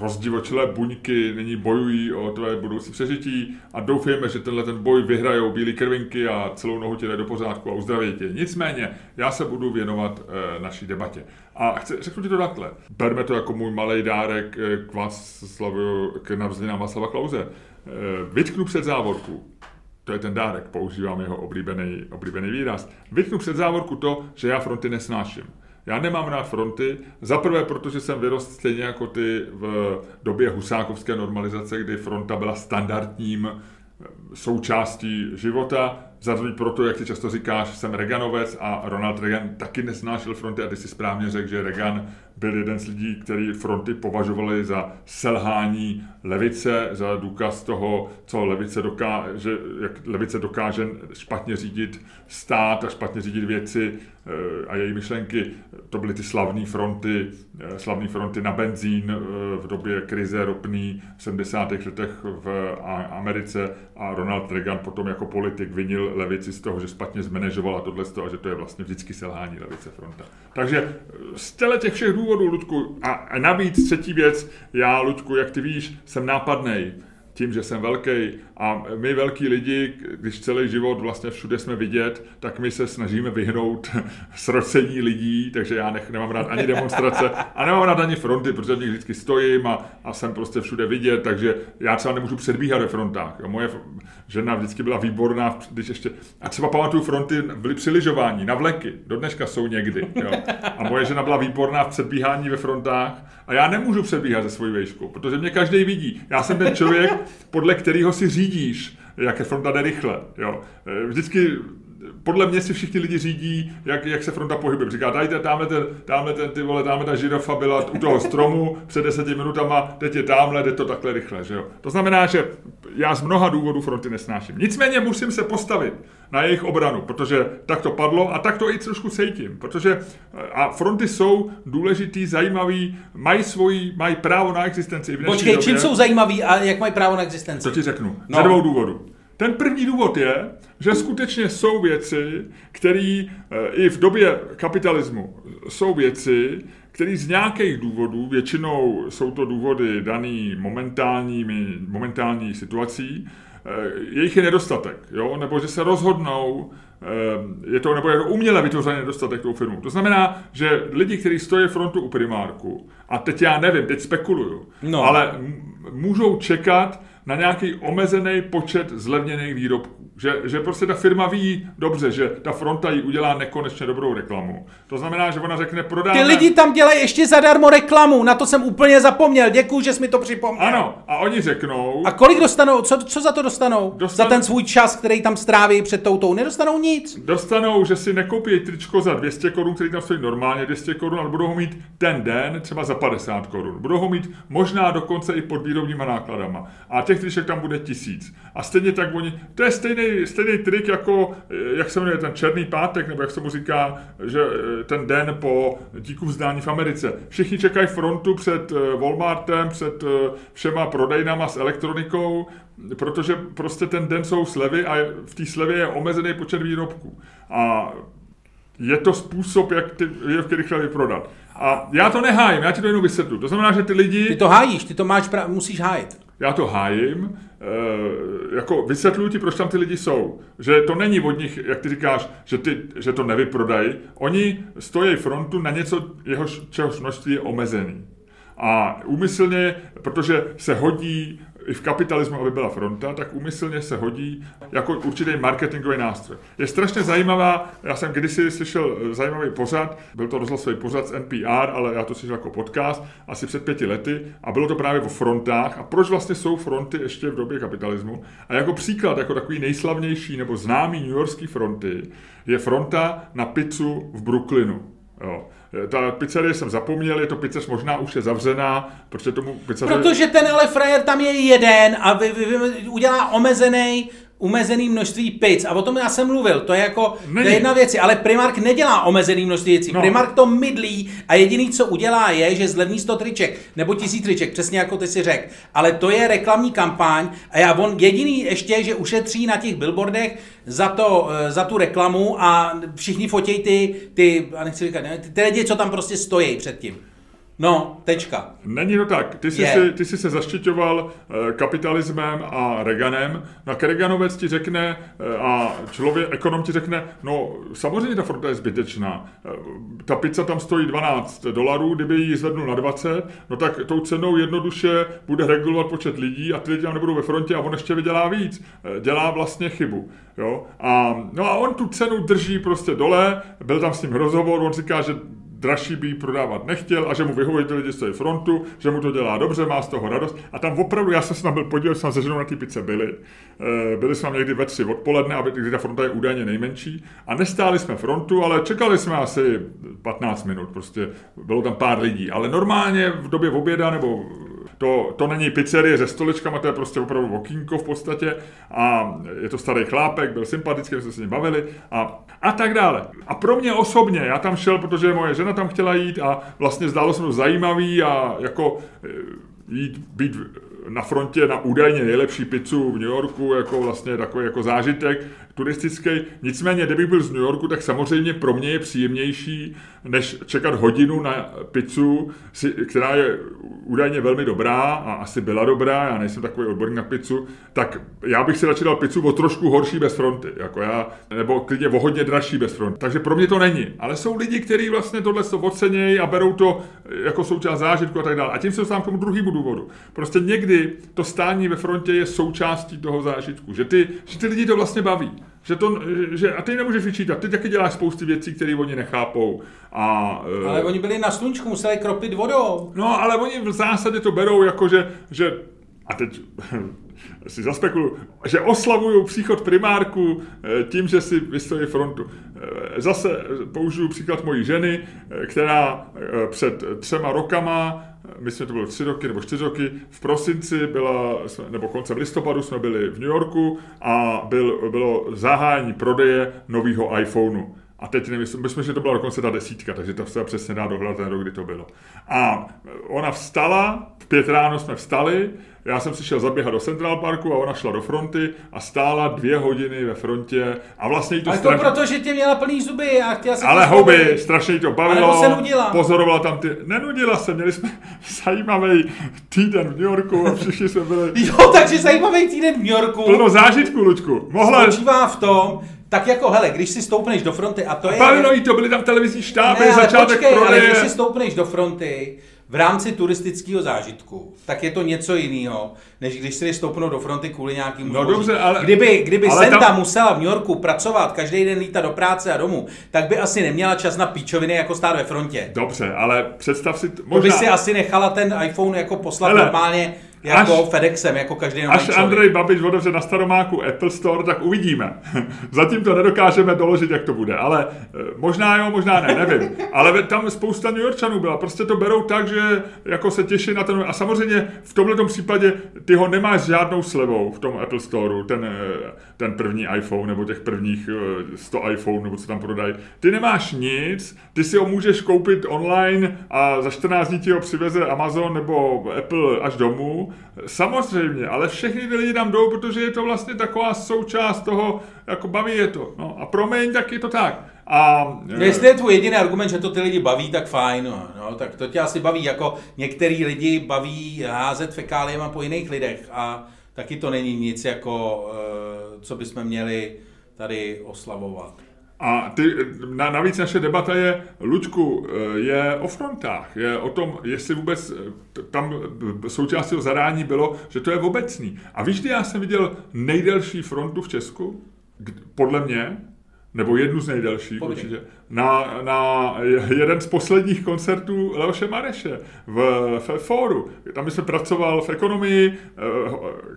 rozdivočilé buňky nyní bojují o tvé budoucí přežití a doufejme, že tenhle ten boj vyhrajou bílé krvinky a celou nohu tě do pořádku a uzdraví tě. Nicméně, já se budu věnovat e, naší debatě. A chci, řeknu ti to takhle. Berme to jako můj malý dárek eh, k Václavu, k narozeninám Václava Klauze. E, vytknu před závorku. To je ten dárek, používám jeho oblíbený, oblíbený výraz. Vytknu před závorku to, že já fronty nesnáším. Já nemám rád fronty. Za prvé, protože jsem vyrost stejně jako ty v době husákovské normalizace, kdy fronta byla standardním eh, součástí života. Za druhý proto, jak si často říkáš, jsem Reaganovec a Ronald Reagan taky nesnášel fronty a ty si správně řekl, že Reagan byl jeden z lidí, který fronty považovali za selhání levice, za důkaz toho, co levice dokáže, jak levice dokáže špatně řídit stát a špatně řídit věci eh, a její myšlenky. To byly ty slavné fronty, eh, slavné fronty na benzín eh, v době krize ropný v 70. letech v Americe a Ronald Reagan potom jako politik vinil levici z toho, že špatně zmanéžovala tohle a že to je vlastně vždycky selhání levice fronta. Takže z těch všech důvodů, Ludku, a navíc třetí věc, já, Ludku, jak ty víš, jsem nápadnej tím, že jsem velký a my velký lidi, když celý život vlastně všude jsme vidět, tak my se snažíme vyhnout srocení lidí, takže já nech, nemám rád ani demonstrace a nemám rád ani fronty, protože v nich vždycky stojím a, a jsem prostě všude vidět, takže já třeba nemůžu předbíhat ve frontách. Jo. Moje žena vždycky byla výborná, když ještě, a třeba pamatuju fronty byly při lyžování, na vleky, do dneška jsou někdy. Jo. A moje žena byla výborná v předbíhání ve frontách a já nemůžu předbíhat ze svojí vejškou, protože mě každý vidí. Já jsem ten člověk, podle kterého si řídíš, jak je fronta jde rychle. Jo. Vždycky podle mě si všichni lidi řídí, jak, jak se fronta pohybuje. Říká, tady tamhle ten, tamhle ten, ty vole, tamhle ta žirafa byla u toho stromu před deseti minutama, teď je tamhle, jde to takhle rychle, že jo. To znamená, že já z mnoha důvodů fronty nesnáším. Nicméně musím se postavit na jejich obranu, protože tak to padlo a tak to i trošku cítím, protože a fronty jsou důležitý, zajímavý, mají svoji, mají právo na existenci. Počkej, době. čím jsou zajímaví a jak mají právo na existenci? To ti řeknu. No. Ze dvou důvodů. Ten první důvod je, že skutečně jsou věci, které eh, i v době kapitalismu jsou věci, které z nějakých důvodů, většinou jsou to důvody daný momentálními, momentální situací, eh, jejich je nedostatek, jo? nebo že se rozhodnou, eh, je to, nebo je to uměle vytvořený nedostatek tou firmu. To znamená, že lidi, kteří stojí frontu u primárku, a teď já nevím, teď spekuluju, no. ale můžou čekat na nějaký omezený počet zlevněných výrobků. Že, že prostě ta firma ví dobře, že ta fronta jí udělá nekonečně dobrou reklamu. To znamená, že ona řekne, prodáme... Ty lidi tam dělají ještě zadarmo reklamu, na to jsem úplně zapomněl. Děkuju, že jsi mi to připomněl. Ano, a oni řeknou... A kolik dostanou, co, co za to dostanou? Dostanou- Za ten svůj čas, který tam stráví před toutou. Nedostanou nic. dostanou, že si nekoupí tričko za 200 korun, který tam stojí normálně 200 korun, ale budou ho mít ten den třeba za 50 korun. Budou ho mít možná dokonce i pod výrobníma nákladama. A těch triček tam bude tisíc. A stejně tak oni, to je stejný, stejný trik jako, eh, jak se jmenuje ten černý pátek, nebo jak se mu říká, že eh, ten den po díku vzdání v Americe. Všichni čekají frontu před eh, Walmartem, před všema prodejnama s elektronikou, protože prostě ten den jsou slevy a v té slevě je omezený počet výrobků. A je to způsob, jak ty výrobky rychle vyprodat. A já to nehájím, já ti to jenom vysvětlu. To znamená, že ty lidi, Ty to hájíš, ty to máš, pra- musíš hájit. já to hájím, jako vysvětluju ti, proč tam ty lidi jsou. Že to není od nich, jak ty říkáš, že, ty, že to nevyprodají. Oni stojí frontu na něco, jehož, čehož množství je omezený. A úmyslně, protože se hodí i v kapitalismu, aby byla fronta, tak úmyslně se hodí jako určitý marketingový nástroj. Je strašně zajímavá, já jsem kdysi slyšel eh, zajímavý pořad, byl to rozhlasový pořad z NPR, ale já to slyšel jako podcast, asi před pěti lety, a bylo to právě o frontách a proč vlastně jsou fronty ještě v době kapitalismu. A jako příklad, jako takový nejslavnější nebo známý New Yorkský fronty, je fronta na pizzu v Brooklynu. Jo. Ta pizzerie jsem zapomněl, je to pizzeř možná už je zavřená, protože tomu pizzeře... Protože ten ale frajer tam je jeden a vy, vy, vy, udělá omezený umezený množství pic. A o tom já jsem mluvil. To je jako, to je jedna věc. Ale Primark nedělá omezený množství věcí. No. Primark to mydlí a jediný, co udělá, je, že zlevní 100 triček nebo 1000 triček, přesně jako ty si řekl. Ale to je reklamní kampaň a já on jediný ještě, že ušetří na těch billboardech za, to, eh, za tu reklamu a všichni fotějí ty, ty, a nechci říkat, ne, ty, ty lidi, co tam prostě stojí předtím. No, tečka. Není to tak. Ty jsi, Je. si, ty jsi se zaštiťoval eh, kapitalismem a Reaganem. No a Reaganovec ti řekne eh, a člověk, ekonom ti řekne, no samozřejmě ta fronta je zbytečná. Eh, Ta pizza tam stojí 12 dolarů, kdyby ji zvednul na 20, no tak tou cenou jednoduše bude regulovat počet lidí a ty lidi tam nebudou ve frontě a on ještě vydělá víc. Dělá vlastně chybu. Jo? A, no a on tu cenu drží prostě dole, byl tam s ním rozhovor, on říká, že dražší by ji prodávat nechtěl a že mu vyhovují ty lidi stojí frontu, že mu to dělá dobře, má z toho radost. A tam opravdu, já jsem se tam byl podívat, jsme se ženou na té pice byli. Eh, Byli jsme někdy ve tři odpoledne, aby, ta fronta je údajně nejmenší. A nestáli jsme frontu, ale čekali jsme asi 15 minut, prostě bylo tam pár lidí. Ale normálně v době oběda nebo to, to není pizzerie se stoličkama, to je prostě opravdu okýnko v podstatě a je to starý chlápek, byl sympatický, jsme se s ním bavili a, a tak dále. A pro mě osobně, já tam šel, protože moje žena tam chtěla jít a vlastně zdálo se mi zajímavý a jako eh, jít, být na frontě na údajně nejlepší pizzu v New Yorku, jako vlastně takový jako zážitek turistický. Nicméně, kdybych byl z New Yorku, tak samozřejmě pro mě je příjemnější, než čekat hodinu na pizzu, která je údajně velmi dobrá a asi byla dobrá, já nejsem takový odborník na pizzu, tak já bych si radši dal pizzu o trošku horší bez fronty, jako já, nebo klidně o hodně dražší bez fronty. Takže pro mě to není. Ale jsou lidi, kteří vlastně tohle to ocenějí a berou to jako součást zážitku a tak dále. A tím se dostávám k tomu druhému důvodu. Prostě někdy to stání ve frontě je součástí toho zážitku, že ty, že ty lidi to vlastně baví. Že to, že, a ty nemůžeš vyčítat, ty taky děláš spousty věcí, které oni nechápou. A, eh, Ale oni byli na sluníčku, museli kropit vodou. No, ale oni v zásadě to berou jako, že, že a teď si zaspekuluju, že oslavují příchod primárku eh, tím, že si vystojí frontu. Eh, Zase použiju příklad mojí ženy, eh, která eh, před třema rokama, eh, myslím, že to bylo tři roky nebo čtyři roky, v prosinci byla, nebo koncem listopadu jsme byli v New Yorku a byl, bylo zahájení prodeje nového iPhoneu. A teď nevím, myslím, že to byla dokonce ta desítka, takže to se přesně dá dohledat ten rok, kdy to bylo. A ona vstala, v pět ráno jsme vstali, já jsem si šel zaběhat do Central Parku a ona šla do fronty a stála dvě hodiny ve frontě a vlastně jí to Ale to strašně- proto, že tě měla plný zuby a chtěla se ale houby, zbavit. strašně jí to bavilo. se nudila. Pozorovala tam ty... Nenudila se, měli jsme zajímavý týden v New Yorku a všichni jsme byli Jo, takže zajímavý týden v New Yorku plno zážitku, Luďku. Mohla... spočívá v tom, tak jako, hele, když si stoupneš do fronty a to je... Bavilo jí to, byly tam televizní štáby, ne, ale začátek počkej, ale prodeje. když si stoupneš do fronty, v rámci turistického zážitku, tak je to něco jiného, než když si stoupnou do fronty kvůli nějakým No dobře, ale- Kdyby, kdyby ale Senta tam- musela v New Yorku pracovat, každý den lítat do práce a domů, tak by asi neměla čas na píčoviny jako stát ve frontě. Dobře, ale představ si, t- To by možná, si asi nechala ten iPhone jako poslat Hele, normálně jako až- FedExem, jako každý až člověk. Andrej Babiš otevře na Staromáku Apple Store, tak uvidíme. Zatím to nedokážeme doložit, jak to bude, ale eh, možná jo, možná ne, nevím. Ale tam spousta New Yorkčanů byla, prostě to berou tak, že jako se těší na ten, a samozřejmě v tomhle případě ty ho nemáš žádnou slevou v tom Apple Storeu, ten, eh, ten první iPhone, nebo těch prvních eh, 100 iPhone, nebo co tam prodají. Ty nemáš nic, ty si ho můžeš koupit online a za 14 dní ti ho přiveze Amazon nebo Apple až domů. Samozřejmě, ale všechny ty lidi tam jdou, protože je to vlastně taková součást toho, jako baví je to. No, a promiň, tak je to tak. A, No, Jestli je tvůj jediný argument, že to ty lidi baví, tak fajn, no, no, tak to tě asi baví, jako některý lidi baví házet fekáliema po jiných lidech a taky to není nic jako, eh, co bychom měli tady oslavovat. A ty, na, navíc naše debata je, Luďku, eh, je o frontách, je o tom, jestli vůbec tam součástí zadání bylo, že to je obecný. A víš, kdy já jsem viděl nejdelší frontu v Česku? Podle mě, nebo jednu z nejdelších určitě, na, na jeden z posledních koncertů Leoše Mareše v, v fóru. Tam jsem pracoval v ekonomii, eh,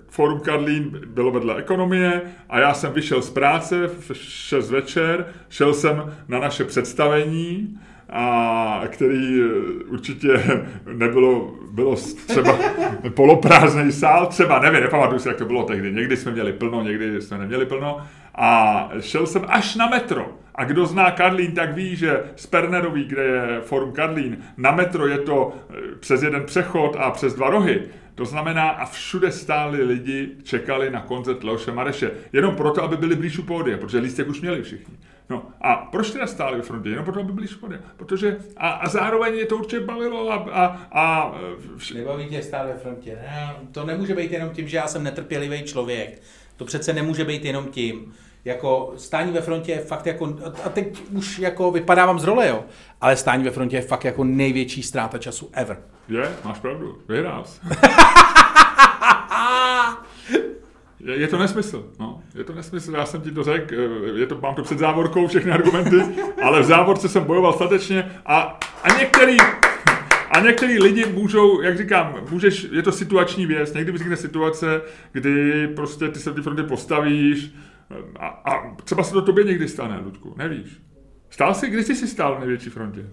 fórum Karlín bylo vedle ekonomie a já jsem vyšel z práce v 6 večer, šel jsem na naše představení, a který eh, určitě nebylo, bylo třeba poloprázdný sál, třeba, nevím, nepamatuju si, jak to bylo tehdy. Někdy jsme měli plno, někdy jsme neměli plno. A šel jsem až na metro. A kdo zná Karlín, tak ví, že z Pernerový, kde je Forum Karlín, na metro je to eh, přes jeden přechod a přes dva rohy. To znamená, a všude stáli lidi, čekali na koncert Leoše Mareše. Jenom proto, aby byli blíž u pódia, protože lístek už měli všichni. No a proč teda stáli ve frontě? Jenom proto, aby byli pódia. Protože, a, a zároveň je to určitě bavilo a, a, a vš- Nebaví tě stát ve frontě. To nemůže být jenom tím, že já jsem netrpělivý člověk. To přece nemůže být jenom tím. Jako stání ve frontě je fakt jako, a teď už jako vypadávám z role, jo, ale stání ve frontě je fakt jako největší ztráta času ever. je, máš pravdu, vyhrál. Je, je to nesmysl, no. Je to nesmysl, já jsem ti to řekl, eh, je to, mám to před závorkou všechny argumenty, ale v závorce jsem bojoval statečně a, a některý, a některý lidi můžou, jak říkám, můžeš, je to situační věc, někdy vznikne situace, kdy prostě ty se v té frontě postavíš a, a třeba se to tobě někdy stane, Ludku, nevíš. Stál jsi, kdy jsi si stál v největší frontě?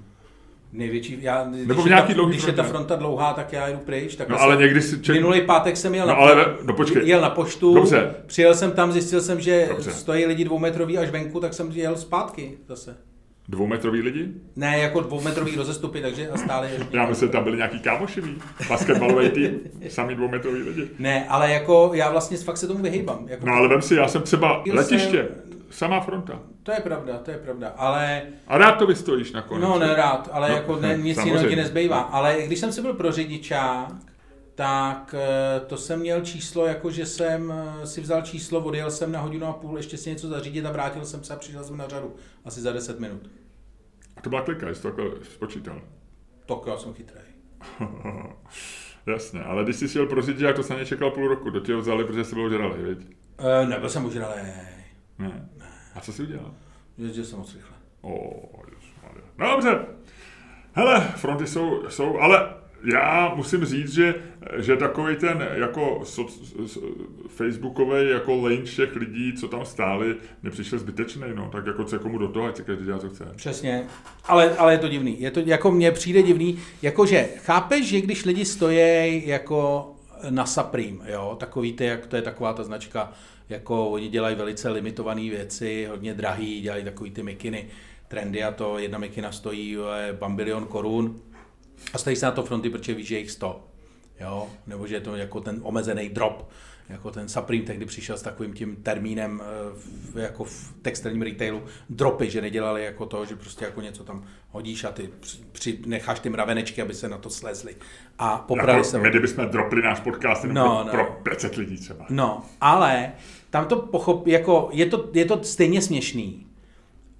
Největší, já, když, Nebo v je nějaký ta, dlouhý když je ta frontě. fronta dlouhá, tak já jdu pryč. Tak No ale někdy si čet... Minulý pátek jsem jel No na, ale- no počkej. jel na poštu, Dobře. přijel jsem tam, zjistil jsem, že Dobře. stojí lidi dvoumetrový až venku, tak jsem jel zpátky zase. Dvoumetrový lidi? Ne, jako dvoumetrový rozestupy, takže a stále ještě. Já myslím, že tam byli nějaký kámošiví, basketbalový tým, sami dvoumetrový lidi. Ne, ale jako já vlastně fakt se tomu vyhýbám. Jako, No ale vem si, já jsem třeba letiště, samá fronta. To je pravda, to je pravda, ale A rád to vystojíš nakonec. no nerád, ale No, jako ne, nic jiného ti nezbývá. Ale když jsem si byl pro řidičák, tak eh, to jsem měl číslo, jako že jsem eh, si vzal číslo, odjel jsem na hodinu a půl, ještě si něco zařídit a vrátil jsem se a přišel jsem na řadu. Asi za 10 minut. A to byla klika, jsi to takhle spočítal. Tak já jsem chytrý. Jasně, ale když jsi šel pro řidičák, to jsem nečekal půl roku, do tě ho vzali, protože jsi byl ožralý, viď? E, nebyl jsem ožralý, Ne. A co jsi udělal? jezdil jsem moc rychle. O, ježišmarja. No dobře. Hele, fronty jsou, jsou, ale já musím říct, že, že takový ten jako so, so, facebookový jako lane těch lidí, co tam stáli, nepřišel zbytečný, no, tak jako co komu do toho, ať si každý dělá, co chce. Přesně, ale, ale je to divný. Je to, jako mně přijde divný, jakože chápeš, že když lidi stojí jako na Supreme, jo, takový ty, jak to je taková ta značka, jako oni dělají velice limitované věci, hodně drahý, dělají takový ty mikiny, trendy a to, jedna mikina stojí bambilion korun a stojí se na to fronty, protože víš, že je jich 100, jo, nebo že je to jako ten omezený drop, jako ten Supreme tehdy přišel s takovým tím termínem eh, v, jako v textilním retailu dropy, že nedělali jako to, že prostě jako něco tam hodíš a ty při, necháš ty mravenečky, aby se na to slezly. A poprali Jako, se. my, kdybychom dropli náš podcast jenom No, pro, no. pro 500 lidí třeba. No, ale tam to pochop, jako je to, je to stejně směšný.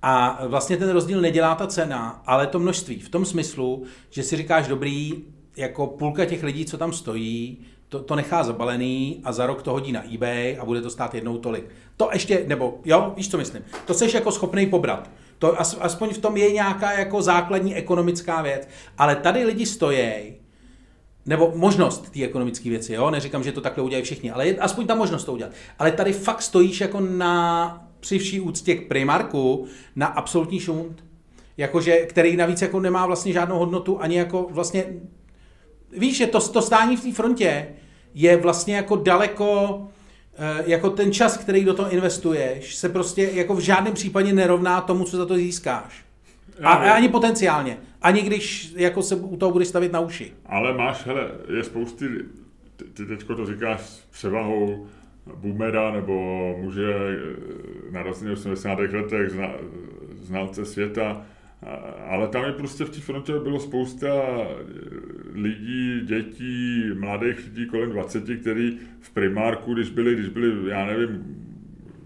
A vlastně ten rozdíl nedělá ta cena, ale to množství. V tom smyslu, že si říkáš, dobrý, jako půlka těch lidí, co tam stojí, to, to nechá zabalený a za rok to hodí na eBay a bude to stát jednou tolik. To ještě, nebo jo, víš, co myslím. To jsi jako schopný pobrat. To as, aspoň v tom je nějaká jako základní ekonomická věc. Ale tady lidi stojí, nebo možnost té ekonomické věci, jo? neříkám, že to takhle udělají všichni, ale je aspoň ta možnost to udělat. Ale tady fakt stojíš jako na při vší úctě k Primarku na absolutní šunt, jakože, který navíc jako nemá vlastně žádnou hodnotu, ani jako vlastně, víš, že to, to stání v té frontě je vlastně jako daleko, eh, jako ten čas, který do toho investuješ, se prostě jako v žádném případě nerovná tomu, co za to získáš. A, a ani potenciálně. Ani když jako se u toho budeš stavit na uši. Ale máš, hele, je spousty, ty, ty teďko to říkáš s převahou boomera nebo muže eh, narozený v 80. letech, zna, znalce světa, ale tam je prostě v té frontě bylo spousta eh, lidí, dětí, mladých lidí kolem 20, kteří v primárku, když byli, když byli, já nevím,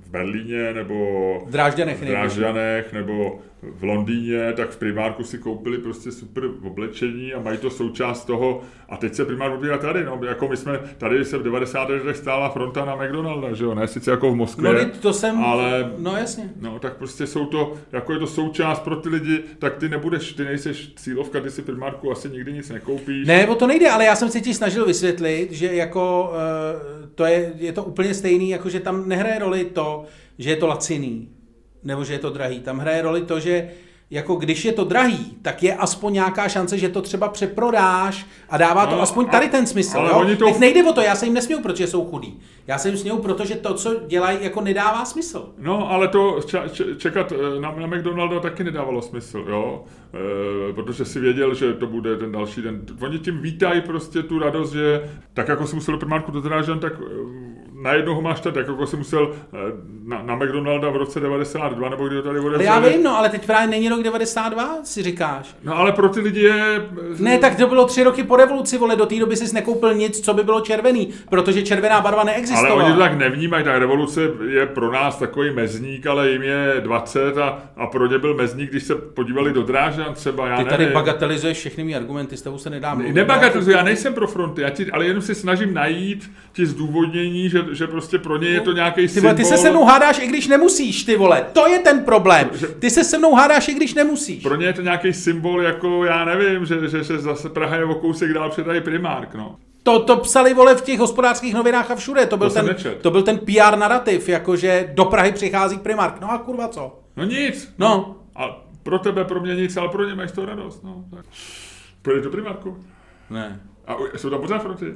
v Berlíně nebo v Drážďanech, v Drážďanech nebo v Londýně, tak v primárku si koupili prostě super oblečení a mají to součást toho. A teď se primár odbírá tady, no, jako my jsme, tady se v 90. letech stála fronta na McDonalda, že jo, ne sice jako v Moskvě, no, to jsem, ale, no jasně. No, tak prostě jsou to, jako je to součást pro ty lidi, tak ty nebudeš, ty nejseš cílovka, ty si primárku asi nikdy nic nekoupíš. Ne, o to nejde, ale já jsem si ti snažil vysvětlit, že jako uh, to je, je to úplně stejný, jako že tam nehraje roli to, že je to laciný, nebo že je to drahý. Tam hraje roli to, že jako když je to drahý, tak je aspoň nějaká šance, že to třeba přeprodáš a dává to no, aspoň tady ten smysl. Ale jo? Oni to... Teď nejde o to, já se jim nesměju, protože jsou chudí. Já se jim směju, protože to, co dělají, jako nedává smysl. No, ale to čekat eh, na, na McDonalda taky nedávalo smysl, jo? E, protože si věděl, že to bude ten další den. Oni tím vítají prostě tu radost, že tak jako si musel do primárku do tak eh, najednou ho máš tady, jako si musel na, na McDonalda v roce 92, nebo kdy to tady bude. Já vím, no, ale teď právě není rok 92, si říkáš. No ale pro ty lidi je... Ne, tak to bylo tři roky po revoluci, vole, do té doby jsi nekoupil nic, co by bylo červený, protože červená barva neexistovala. Ale oni to tak nevnímají, ta revoluce je pro nás takový mezník, ale jim je 20 a, a pro ně byl mezník, když se podívali do Drážďan třeba, já Ty tady nevím. bagatelizuješ všechny argumenty, s tebou se nedá mluvit. Nebagatelizuji, já nejsem pro fronty, já ti, ale jenom si snažím najít ti zdůvodnění, že, že prostě pro ně je to nějaký symbol. Ty se se mnou hádáš, i když nemusíš, ty vole. To je ten problém. Ty se se mnou hádáš, i když nemusíš. Pro ně je to nějaký symbol, jako já nevím, že, že, že zase Praha je o kousek dál před tady primárk, no. To, to psali vole v těch hospodářských novinách a všude. To byl, to ten, to byl ten PR narrativ, jakože do Prahy přichází primárk. No a kurva co? No nic. No. no. A pro tebe, pro mě nic, ale pro ně máš to radost. No. Tak. Půjdeš do primárku? Ne. A jsou tam pořád fronty?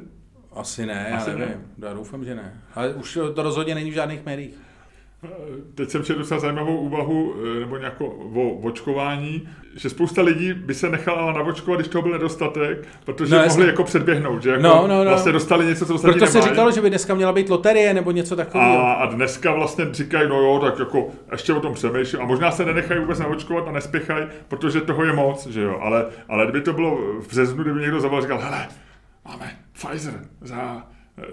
Asi ne, Asi já nevím. Ne. Já doufám, že ne. Ale už to rozhodně není v žádných médiích. Teď jsem docela zajímavou úvahu, eh, nebo nějakou o očkování, že spousta lidí by se nechala navočkovat, když toho byl nedostatek, protože no, mohli jako předběhnout, že jako no, no, no. vlastně dostali něco, co ostatní Proto se říkalo, že by dneska měla být loterie nebo něco takového. A, a, dneska vlastně říkají, no jo, tak jako ještě o tom přemýšlím. A možná se nenechají vůbec navočkovat a nespěchají, protože toho je moc, že jo. Ale, ale kdyby to bylo v březnu, kdyby někdo zavolal, říkal, hele, máme Pfizer za Eh,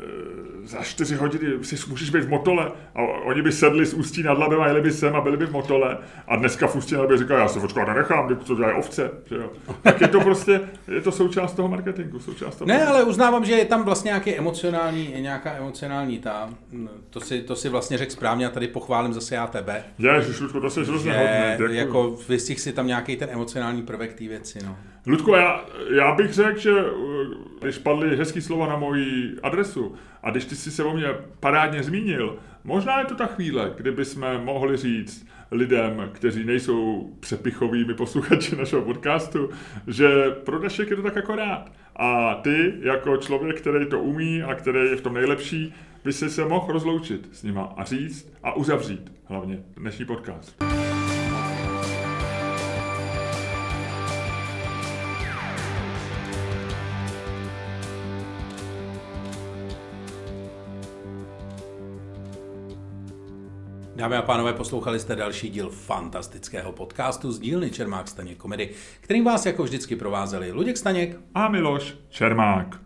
za čtyři hodiny si můžeš být v Motole a oni by sedli z Ústí nad Labem a jeli by sem a byli by v Motole a dneska v Ústí nad Labem říká, já se očkovat nenechám, to dělají ovce. Že jo? Tak je to prostě, je to součást toho marketingu, součást toho. Ne, ale uznávám, že je tam vlastně nějaký emocionální, nějaká emocionální ta, to si, to si vlastně řekl správně a tady pochválím zase já tebe. Ježiš, to hrozně hodný. Jako vystih si tam nějaký ten emocionální prvek té věci, no. Ludko, já, já bych řekl, že eh, když padly hezký slova na moji adresu a když ty jsi se o mě parádně zmínil, možná je to ta chvíle, kdyby jsme mohli říct lidem, kteří nejsou přepichovými posluchači našeho podcastu, že pro dnešek je to tak rád. A ty, jako člověk, který to umí a který je v tom nejlepší, by si se mohl rozloučit s nima a říct a uzavřít hlavně dnešní podcast. Dámy a pánové, poslouchali jste další díl fantastického podcastu z dílny Čermák Staněk komedy, kterým vás jako vždycky provázeli Luděk Staněk a Miloš Čermák.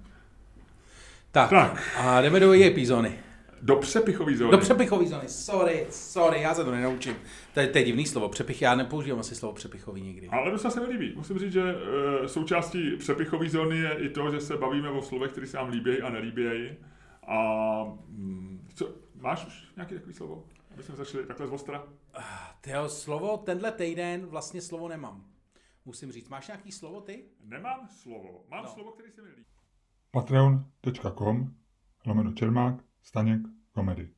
Tak, tak. a jdeme do její epizony. Do přepichové zóny. Do přepichový zóny, sorry, sorry, já se to nenaučím. To je, to je divný slovo, přepich, já nepoužívám asi slovo přepichový nikdy. Ale docela se mi líbí. Musím říct, že e, součástí přepichové zóny je i to, že se bavíme o slovech, které se nám líbí a nelíbí. A mm, co, máš už nějaký takový slovo? Aby jsme začali takhle z ostra? Tyjo, slovo, tenhle týden vlastně slovo nemám. Musím říct, máš nějaký slovo ty? Nemám slovo. Mám No. slovo, který se mi líbí. patreon.com lomeno Čermák Staněk komedy.